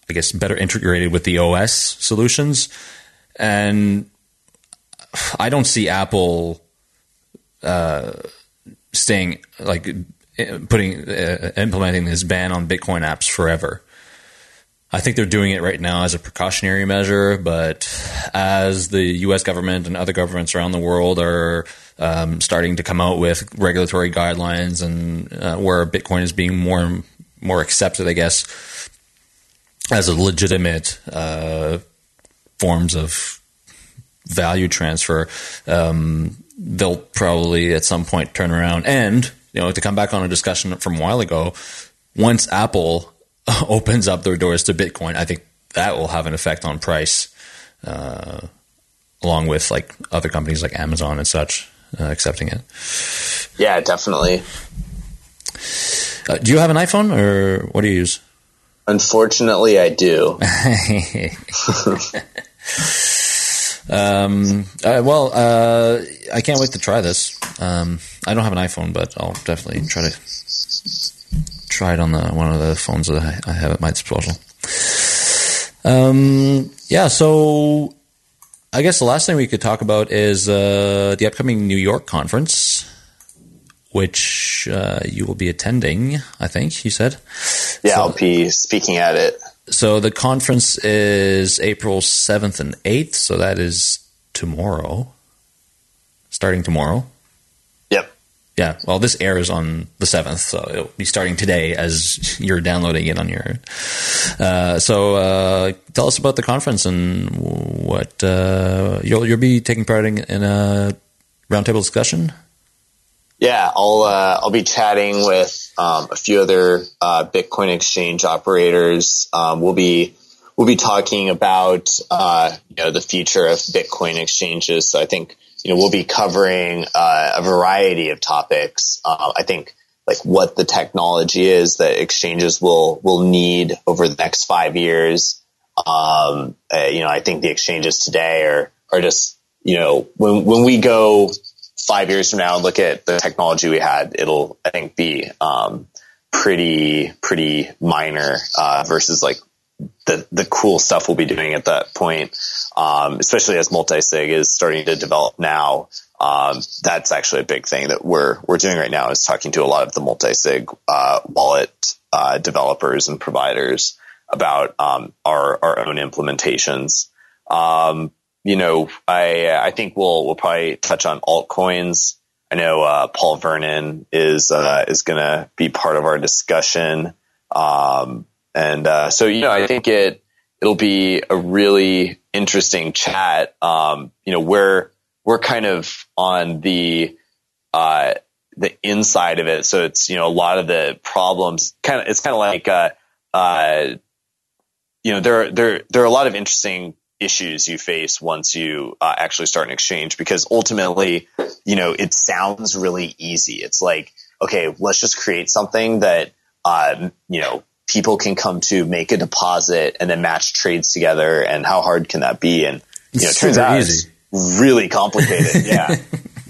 I guess, better integrated with the OS solutions. And I don't see Apple uh, staying like putting uh, implementing this ban on Bitcoin apps forever. I think they're doing it right now as a precautionary measure, but as the U.S. government and other governments around the world are um, starting to come out with regulatory guidelines and uh, where Bitcoin is being more more accepted, I guess, as a legitimate uh, forms of value transfer, um, they'll probably at some point turn around and you know to come back on a discussion from a while ago. Once Apple opens up their doors to Bitcoin, I think that will have an effect on price, uh, along with like other companies like Amazon and such uh, accepting it. Yeah, definitely. Uh, do you have an iPhone or what do you use? Unfortunately, I do. um, uh, well, uh, I can't wait to try this. Um, I don't have an iPhone, but I'll definitely try to try it on the one of the phones that I, I have at my disposal. Um, yeah, so I guess the last thing we could talk about is uh, the upcoming New York conference, which uh, you will be attending. I think you said. Yeah, so, I'll be speaking at it. So the conference is April seventh and eighth. So that is tomorrow, starting tomorrow. Yeah, well, this airs on the seventh, so it'll be starting today as you're downloading it on your. Uh, so, uh, tell us about the conference and what uh, you'll you'll be taking part in, in a roundtable discussion. Yeah, I'll uh, I'll be chatting with um, a few other uh, Bitcoin exchange operators. Um, we'll be we'll be talking about uh, you know the future of Bitcoin exchanges. So I think you know, we'll be covering uh, a variety of topics. Uh, I think like what the technology is that exchanges will will need over the next five years. Um, uh, you know, I think the exchanges today are are just you know when when we go five years from now and look at the technology we had, it'll I think be um, pretty pretty minor uh, versus like the the cool stuff we'll be doing at that point, um, especially as multi-sig is starting to develop now. Um, that's actually a big thing that we're we're doing right now is talking to a lot of the multi-sig uh, wallet uh, developers and providers about um, our our own implementations. Um, you know, I I think we'll we'll probably touch on altcoins. I know uh, Paul Vernon is uh, is going to be part of our discussion. Um, and uh, so, you know, I think it it'll be a really interesting chat. Um, you know, we're we're kind of on the uh, the inside of it, so it's you know a lot of the problems. Kind of, it's kind of like uh, uh, you know there there there are a lot of interesting issues you face once you uh, actually start an exchange because ultimately, you know, it sounds really easy. It's like, okay, let's just create something that, uh, you know, people can come to make a deposit and then match trades together and how hard can that be? And you know it turns out easy. it's really complicated. Yeah.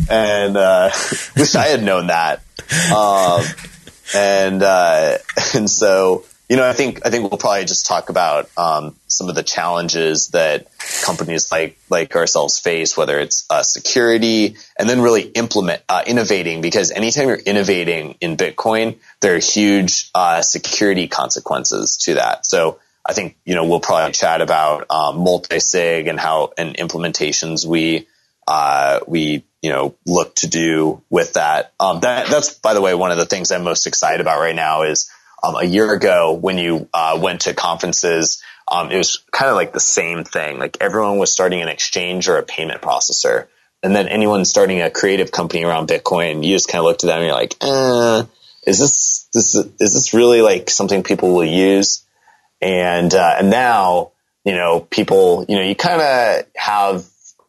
And uh wish i had known that. Um and uh and so you know, I think I think we'll probably just talk about um, some of the challenges that companies like like ourselves face, whether it's uh, security, and then really implement uh, innovating. Because anytime you're innovating in Bitcoin, there are huge uh, security consequences to that. So I think you know we'll probably chat about um, multi sig and how and implementations we uh, we you know look to do with that. Um, that that's by the way one of the things I'm most excited about right now is um, a year ago when you uh, went to conferences, um, it was kind of like the same thing. Like everyone was starting an exchange or a payment processor. And then anyone starting a creative company around Bitcoin, you just kind of looked at them and you're like, uh, is this, this, is this really like something people will use? And, uh, and now, you know, people, you know, you kind of have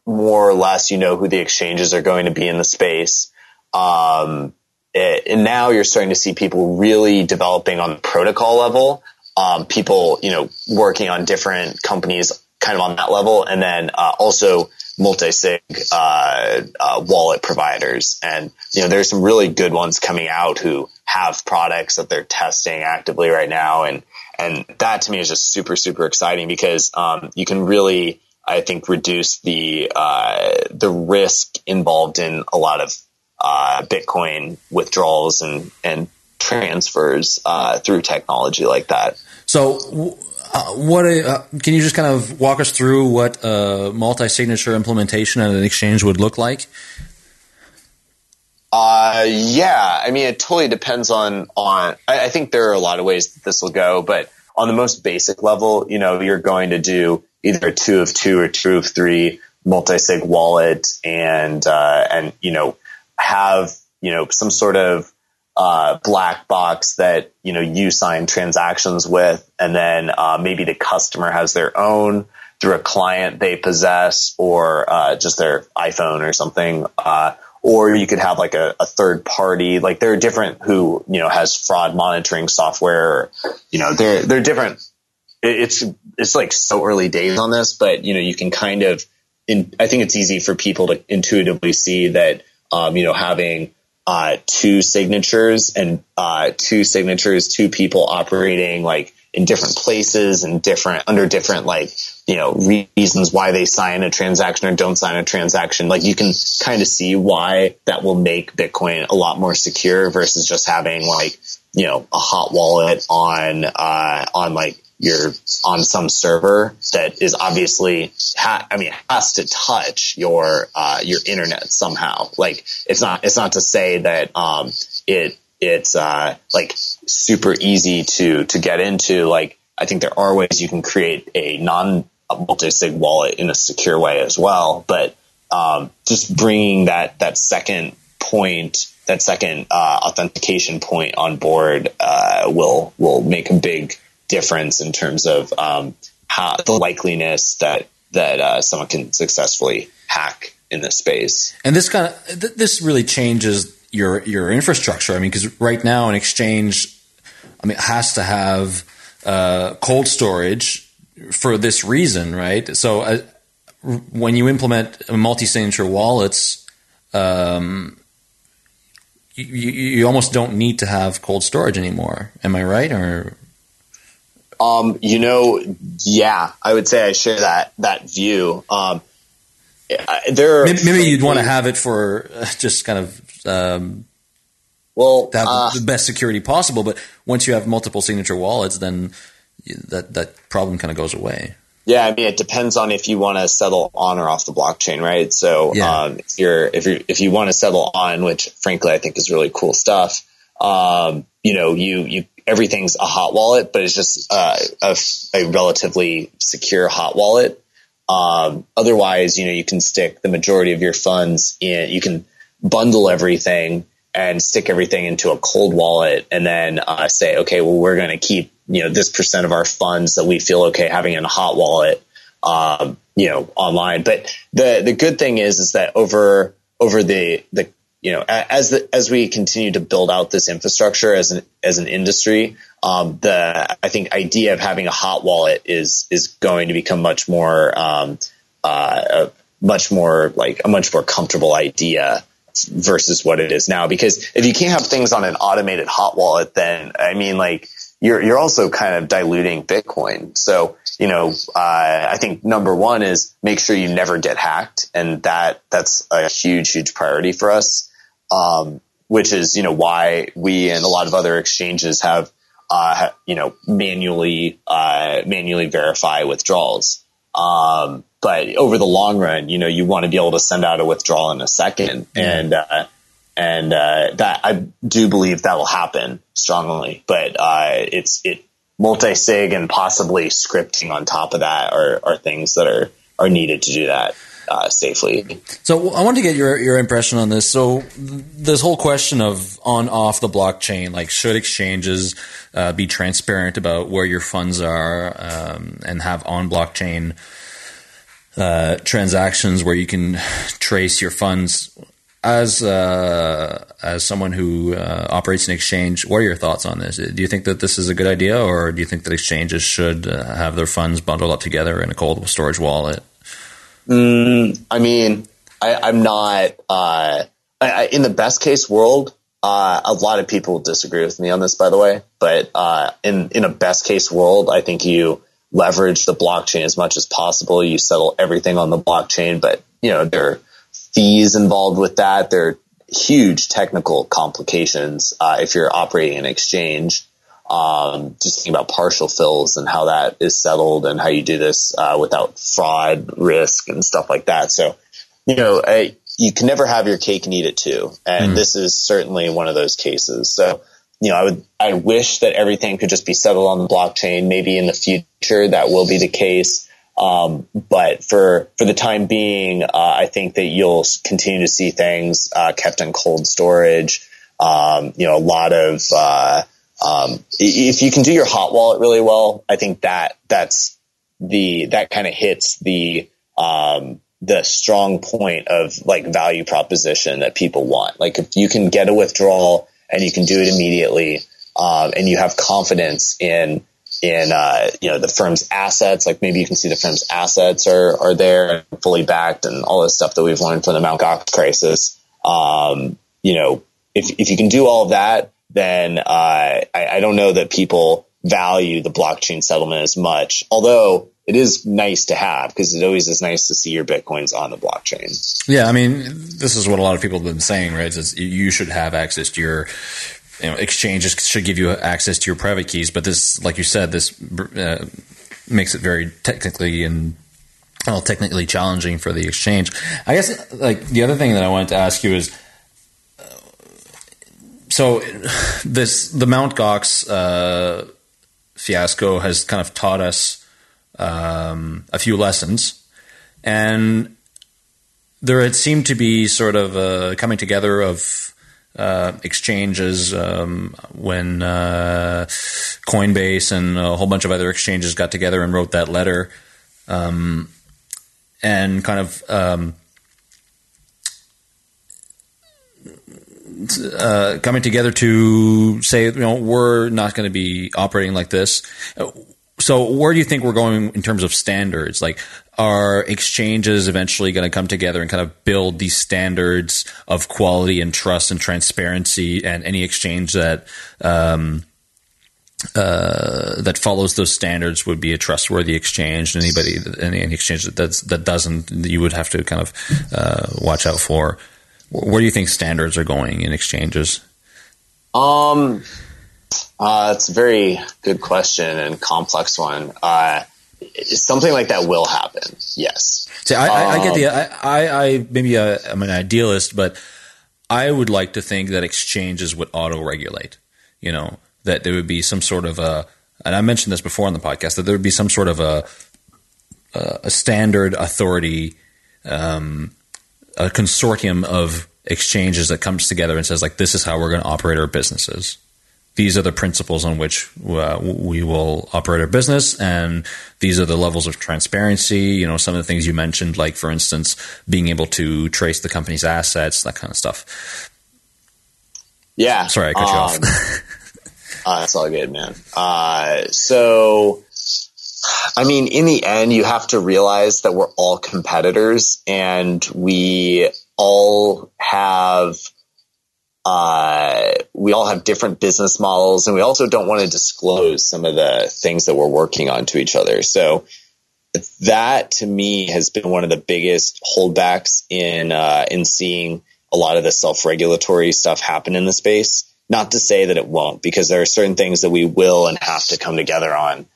more or less, you know, who the exchanges are going to be in the space. Um, it, and now you're starting to see people really developing on the protocol level. Um, people, you know, working on different companies kind of on that level. And then, uh, also multi-sig, uh, uh, wallet providers. And, you know, there's some really good ones coming out who have products that they're testing actively right now. And, and that to me is just super, super exciting because, um, you can really, I think, reduce the, uh, the risk involved in a lot of uh, Bitcoin withdrawals and and transfers uh, through technology like that. So, uh, what uh, can you just kind of walk us through what a multi-signature implementation at an exchange would look like? Uh, yeah. I mean, it totally depends on, on, I, I think there are a lot of ways that this will go, but on the most basic level, you know, you're going to do either a two of two or two of three multi-sig wallet and, uh, and, you know, have, you know, some sort of, uh, black box that, you know, you sign transactions with. And then, uh, maybe the customer has their own through a client they possess or, uh, just their iPhone or something. Uh, or you could have like a, a, third party. Like there are different who you know has fraud monitoring software. You know, they're they're different. It's it's like so early days on this, but you know you can kind of. In, I think it's easy for people to intuitively see that um, you know having uh, two signatures and uh, two signatures, two people operating like in different places and different under different like you know reasons why they sign a transaction or don't sign a transaction. Like you can kind of see why that will make bitcoin a lot more secure versus just having like you know a hot wallet on uh on like your on some server that is obviously ha- I mean has to touch your uh, your internet somehow. Like it's not it's not to say that um, it it's uh, like super easy to to get into. Like I think there are ways you can create a non multi-sig wallet in a secure way as well. But um, just bringing that that second point, that second uh, authentication point on board uh, will will make a big difference in terms of um, how the likeliness that that uh, someone can successfully hack in this space. And this kind of th- this really changes your your infrastructure. I mean, because right now an exchange, I mean, has to have uh, cold storage for this reason, right? So uh, when you implement multi-signature wallets, um, you, you, almost don't need to have cold storage anymore. Am I right? Or um, you know, yeah, I would say I share that that view. Um, there, maybe, maybe you'd want to have it for uh, just kind of um, well, to have uh, the best security possible. But once you have multiple signature wallets, then that that problem kind of goes away. Yeah, I mean, it depends on if you want to settle on or off the blockchain, right? So, yeah. um, if you're if you if you want to settle on, which frankly I think is really cool stuff, um, you know, you you everything's a hot wallet, but it's just uh, a, a relatively secure hot wallet. Um, otherwise, you know, you can stick the majority of your funds in. You can bundle everything and stick everything into a cold wallet and then uh, say, okay, well, we're going to keep, you know, this percent of our funds that we feel okay having in a hot wallet, um, you know, online. But the, the good thing is, is that over, over the, the, you know, as the, as we continue to build out this infrastructure as an, as an industry, um, the, I think idea of having a hot wallet is, is going to become much more, um, uh, much more like a much more comfortable idea versus what it is now. Because if you can't have things on an automated hot wallet, then I mean, like you're you're also kind of diluting Bitcoin. So you know, uh, I think number one is make sure you never get hacked, and that that's a huge huge priority for us. Um, which is you know why we and a lot of other exchanges have uh, you know manually uh, manually verify withdrawals. Um, but over the long run, you know, you want to be able to send out a withdrawal in a second, and uh, and uh, that I do believe that will happen strongly. But uh, it's it multi sig and possibly scripting on top of that are are things that are are needed to do that. Uh, safely. So I want to get your your impression on this. So this whole question of on off the blockchain, like should exchanges uh, be transparent about where your funds are um, and have on blockchain uh, transactions where you can trace your funds. As uh, as someone who uh, operates an exchange, what are your thoughts on this? Do you think that this is a good idea, or do you think that exchanges should uh, have their funds bundled up together in a cold storage wallet? Mm, I mean, I, am not uh, I, in the best case world. Uh, a lot of people disagree with me on this, by the way. But in in a best case world, I think you leverage the blockchain as much as possible. You settle everything on the blockchain, but you know, there are fees involved with that. There are huge technical complications uh, if you're operating an exchange. Um, just thinking about partial fills and how that is settled and how you do this uh, without fraud risk and stuff like that. So, you know, I, you can never have your cake and eat it too. And mm. this is certainly one of those cases. So, you know, I would, I wish that everything could just be settled on the blockchain. Maybe in the future that will be the case. Um, but for, for the time being, uh, I think that you'll continue to see things, uh, kept in cold storage. Um, you know, a lot of, uh, um, if you can do your hot wallet really well, I think that that's the, that kind of hits the, um, the strong point of like value proposition that people want. Like if you can get a withdrawal and you can do it immediately, um, and you have confidence in in uh, you know the firm's assets, like maybe you can see the firm's assets are are there fully backed and all this stuff that we've learned from the Mt. Gox crisis. Um, you know, if if you can do all of that, then uh, I, I don't know that people value the blockchain settlement as much. Although it is nice to have because it always is nice to see your bitcoins on the blockchain. Yeah, I mean, this is what a lot of people have been saying, right? Is you should have access to your you know, exchanges should give you access to your private keys, but this, like you said, this uh, makes it very technically and well, technically challenging for the exchange. I guess, like the other thing that I wanted to ask you is, so this the Mount Gox uh, fiasco has kind of taught us um, a few lessons, and there had seemed to be sort of a coming together of uh, exchanges um, when uh, Coinbase and a whole bunch of other exchanges got together and wrote that letter, um, and kind of. Uh, coming together to say, you know, we're not going to be operating like this so where do you think we're going in terms of standards? Like, are exchanges eventually going to come together and kind of build these standards of quality and trust and transparency? And any exchange that um, uh, that follows those standards would be a trustworthy exchange. Anybody, any, any exchange that that doesn't, you would have to kind of uh, watch out for. Where do you think standards are going in exchanges? Um, uh, it's a very good question and complex one. Uh, something like that will happen. Yes. See, I, I, I get the. Um, I, I maybe i am an idealist, but I would like to think that exchanges would auto regulate. You know that there would be some sort of a, and I mentioned this before on the podcast that there would be some sort of a a standard authority, um, a consortium of exchanges that comes together and says like this is how we're going to operate our businesses. These are the principles on which uh, we will operate our business and these are the levels of transparency. You know some of the things you mentioned like for instance being able to trace the company's assets that kind of stuff. Yeah sorry i cut um, you off. uh, that's all good man. Uh, so I mean, in the end, you have to realize that we're all competitors and we all have uh, we all have different business models and we also don't want to disclose some of the things that we're working on to each other. So that to me has been one of the biggest holdbacks in, uh, in seeing a lot of the self-regulatory stuff happen in the space. Not to say that it won't, because there are certain things that we will and have to come together on.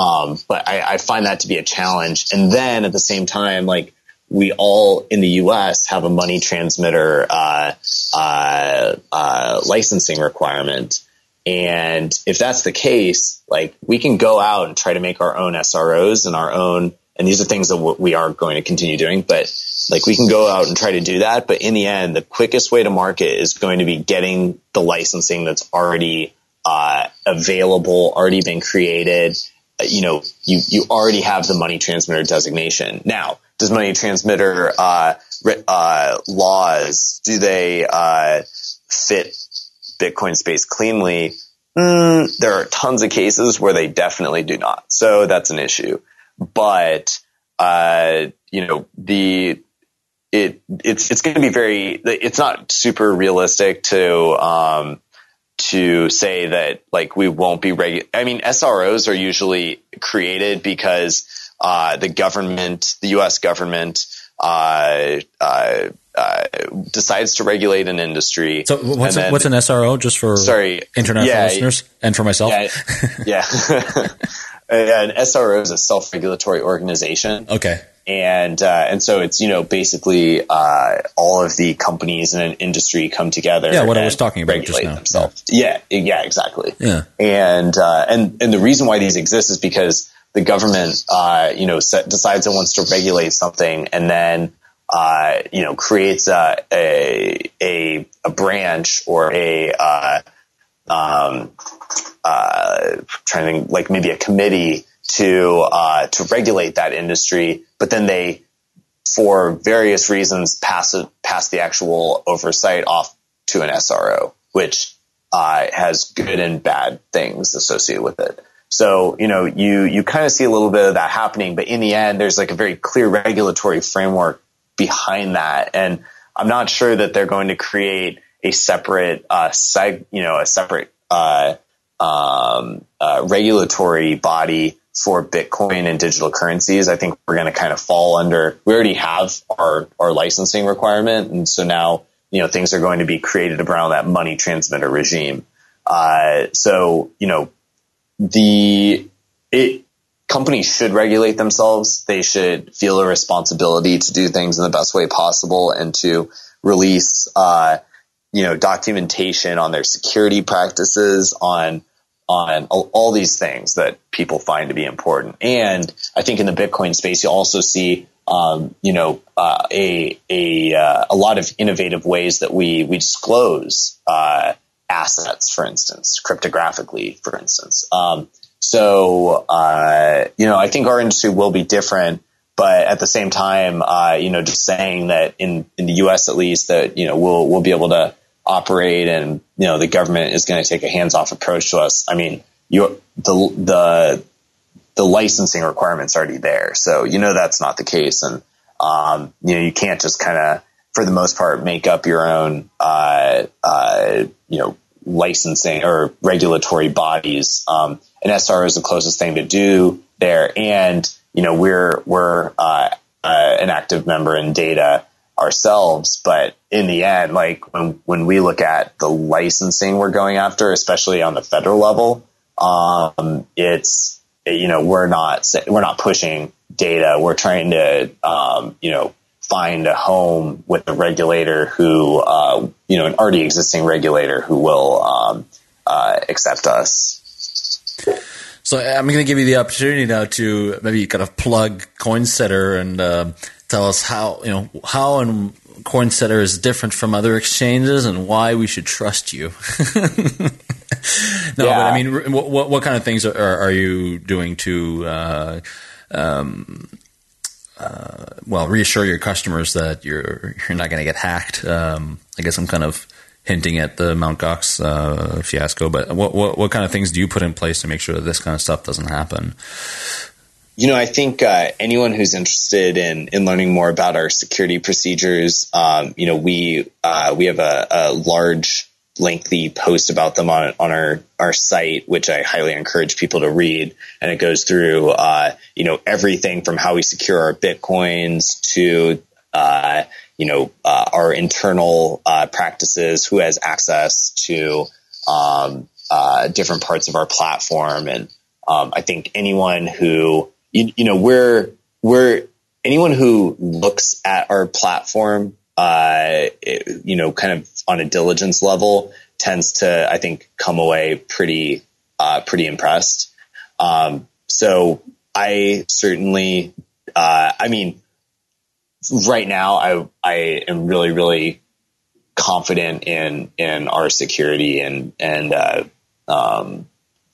Um, but I, I find that to be a challenge. And then at the same time, like we all in the U.S. have a money transmitter uh, uh, uh, licensing requirement, and if that's the case, like we can go out and try to make our own SROs and our own, and these are things that we are going to continue doing, but like we can go out and try to do that. But in the end, the quickest way to market is going to be getting the licensing that's already uh, available, already been created. You know, you you already have the money transmitter designation now does money transmitter uh, uh, laws do they uh, fit Bitcoin space cleanly? Mm, there are tons of cases where they definitely do not. So that's an issue. But uh, you know the it it's it's going to be very it's not super realistic to um, to say that like we won't be regular. I mean, SROs are usually created because uh, the government, the U.S. government, uh, uh, uh, decides to regulate an industry. So what's, then, what's an SRO just for sorry international yeah, listeners and for myself? Yeah, yeah. an SRO is a self-regulatory organization. Okay. and uh, and so it's you know basically uh, all of the companies in an industry come together. Yeah, what I was talking about just now. Themselves. Yeah. yeah, yeah, exactly. Yeah, and uh, and and the reason why these exist is because the government, uh, you know, set, decides it wants to regulate something, and then uh, you know creates a a a, a branch or a uh, um, trying to think, like maybe a committee to uh, to regulate that industry, but then they, for various reasons, pass it, pass the actual oversight off to an SRO, which uh, has good and bad things associated with it. So you know you you kind of see a little bit of that happening, but in the end, there's like a very clear regulatory framework behind that, and I'm not sure that they're going to create a separate uh, seg, you know, a separate uh, um, uh, regulatory body for Bitcoin and digital currencies, I think we're going to kind of fall under, we already have our, our licensing requirement. And so now, you know, things are going to be created around that money transmitter regime. Uh, so, you know, the, it, companies should regulate themselves. They should feel a responsibility to do things in the best way possible and to release, uh, you know, documentation on their security practices, on on all these things that people find to be important. And I think in the Bitcoin space, you also see, um, you know, uh, a a uh, a lot of innovative ways that we we disclose uh, assets, for instance, cryptographically, for instance. Um, so uh, you know, I think our industry will be different. But at the same time, uh, you know, just saying that in, in the U.S. at least that you know we'll we'll be able to operate and you know the government is going to take a hands-off approach to us i mean you the the the licensing requirements are already there. So you know that's not the case. And um, you know you can't just kind of for the most part make up your own uh, uh, you know licensing or regulatory bodies. Um, an SR is the closest thing to do there. And you know we're we're uh, uh an active member in DATA ourselves. But in the end, like when, when we look at the licensing we're going after, especially on the federal level, um, it's, you know, we're not, we're not pushing DATA. We're trying to, um, you know, find a home with a regulator who, uh, you know, an already existing regulator who will, um, uh, accept us. So I'm going to give you the opportunity now to maybe kind of plug CoinSetter and uh, tell us how you know how and CoinSetter is different from other exchanges and why we should trust you. no, yeah. but I mean, what, what kind of things are, are you doing to, uh, um, uh, well, reassure your customers that you're you're not going to get hacked? Um, I guess I'm kind of hinting at the Mount Gox uh, fiasco, but what, what what kind of things do you put in place to make sure that this kind of stuff doesn't happen? You know, I think uh, anyone who's interested in in learning more about our security procedures, um, you know, we uh, we have a, a, large, lengthy post about them on on our our site, which I highly encourage people to read. And it goes through, uh, you know, everything from how we secure our bitcoins to uh, you know uh, our internal uh, practices, who has access to um, different parts of our platform, and um, I think anyone who you, you know, we're, we're, anyone who looks at our platform, uh, it, you know, kind of on a diligence level tends to, I think, come away pretty, uh, pretty impressed. Um, so I certainly, uh, I mean, right now I, I am really, really confident in, in our security and, and, uh, um,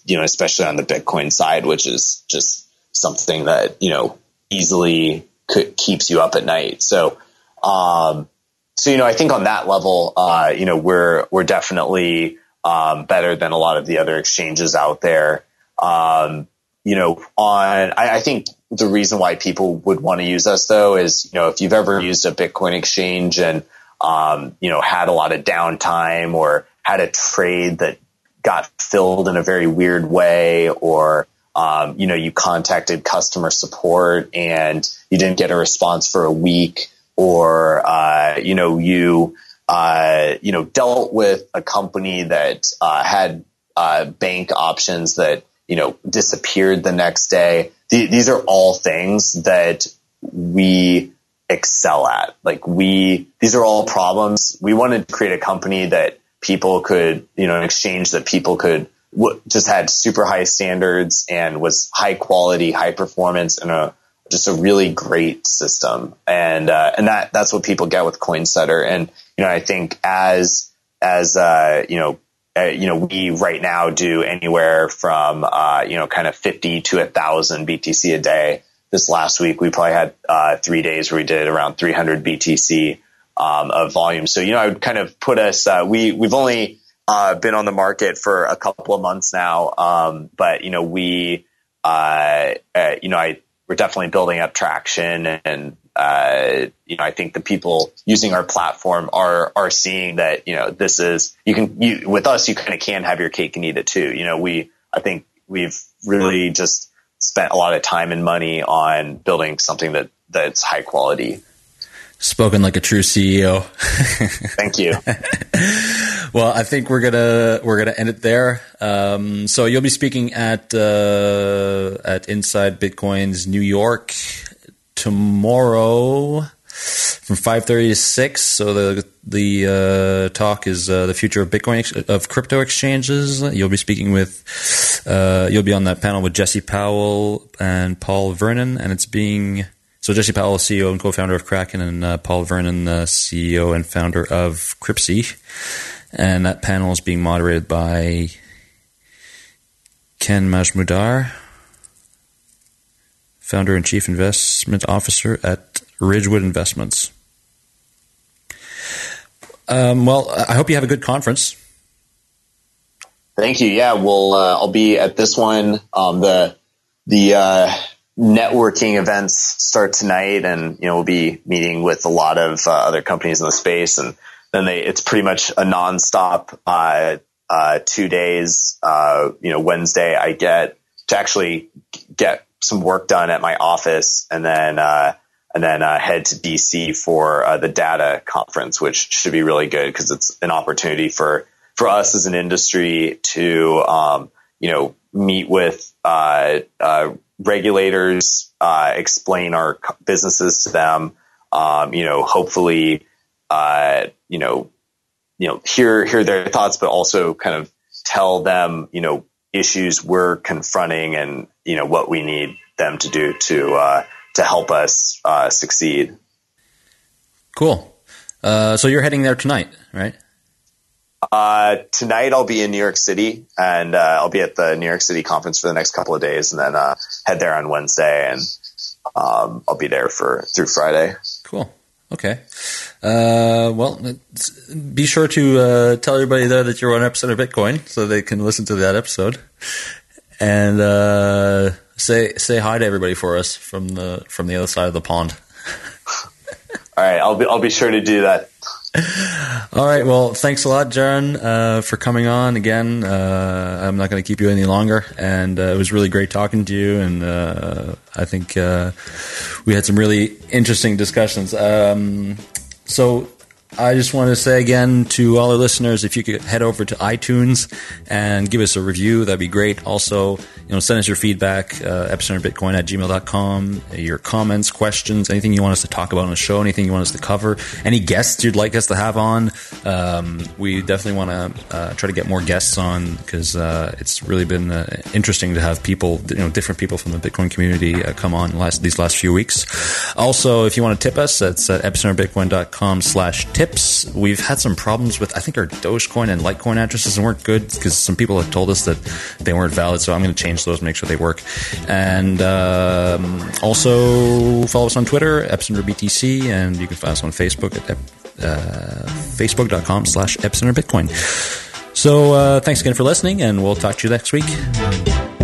you know, especially on the Bitcoin side, which is just something that you know easily could, keeps you up at night. So, um, so you know, I think on that level, uh, you know, we're we're definitely um, better than a lot of the other exchanges out there. Um, you know, on I, I think the reason why people would want to use us though is you know if you've ever used a Bitcoin exchange and um, you know had a lot of downtime or had a trade that got filled in a very weird way or um, you know, you contacted customer support and you didn't get a response for a week, or uh, you know, you uh, you know dealt with a company that uh, had uh, bank options that you know disappeared the next day. Th- these are all things that we excel at. Like we, these are all problems. We wanted to create a company that people could, you know, an exchange that people could w- just had super high standards and was high quality, high performance and a, just a really great system. And, uh, and that, that's what people get with CoinSetter. And, you know, I think as, as, uh, you know, uh, you know, we right now do anywhere from, uh, you know, kind of 50 to a thousand BTC a day. This last week, we probably had, uh, three days where we did around 300 BTC, um, of volume. So, you know, I would kind of put us, uh, we, we've only, uh, been on the market for a couple of months now. Um, but, you know, we, uh, you know, I, we're definitely building up traction and, uh, you know, I think the people using our platform are are seeing that you know this is you can you with us you kind of can have your cake and eat it too. You know, we I think we've really just spent a lot of time and money on building something that that's high quality. Spoken like a true CEO. Thank you. well, I think we're gonna we're gonna end it there. Um, so you'll be speaking at uh, at Inside Bitcoin's New York tomorrow from 5.30 to 6 so the the uh, talk is uh, the future of bitcoin ex- of crypto exchanges you'll be speaking with uh, you'll be on that panel with jesse powell and paul vernon and it's being so jesse powell ceo and co-founder of kraken and uh, paul vernon the ceo and founder of cryptsy and that panel is being moderated by ken majmudar founder and chief investment officer at Ridgewood Investments. Um, well, I hope you have a good conference. Thank you. Yeah, well, uh, I'll be at this one. Um, the the uh, networking events start tonight, and you know we'll be meeting with a lot of uh, other companies in the space, and then they it's pretty much a nonstop uh, uh, two days. Uh, you know, Wednesday I get to actually get some work done at my office and then uh, and then uh, head to DC for uh, the DATA conference, which should be really good because it's an opportunity for for us as an industry to um, you know meet with uh, uh, regulators, uh, explain our businesses to them, um, you know, hopefully, you know, you know, hear hear their thoughts, but also kind of tell them, you know, issues we're confronting and you know what we need them to do to uh, to help us uh, succeed. Cool. Uh, so you're heading there tonight, right? Uh, tonight I'll be in New York City, and uh, I'll be at the New York City conference for the next couple of days, and then uh, head there on Wednesday, and um, I'll be there for through Friday. Cool. Okay. Uh, well, be sure to uh, tell everybody there that you're on Epicenter Bitcoin so they can listen to that episode. And uh, say say hi to everybody for us from the from the other side of the pond. All right, I'll be I'll be sure to do that. All right. Well, thanks a lot, Jaron, uh, for coming on again. Uh, I'm not going to keep you any longer, and uh, it was really great talking to you. And uh, I think uh, we had some really interesting discussions. Um, so I just want to say again to all our listeners, if you could head over to iTunes and give us a review, that'd be great. Also, you know, send us your feedback, uh, epicenterbitcoin at gmail.com, your comments, questions, anything you want us to talk about on the show, anything you want us to cover, any guests you'd like us to have on. Um, we definitely want to uh, try to get more guests on because uh, it's really been uh, interesting to have people, you know, different people from the Bitcoin community uh, come on last, these last few weeks. Also, if you want to tip us, that's at epicenterbitcoin.com slash tip We've had some problems with, I think, our Dogecoin and Litecoin addresses weren't good because some people have told us that they weren't valid. So I'm going to change those, make sure they work. And um, also follow us on Twitter, EpicenterBTC, and you can find us on Facebook at uh, facebook.com slash epicenterbitcoin. So uh, thanks again for listening, and we'll talk to you next week.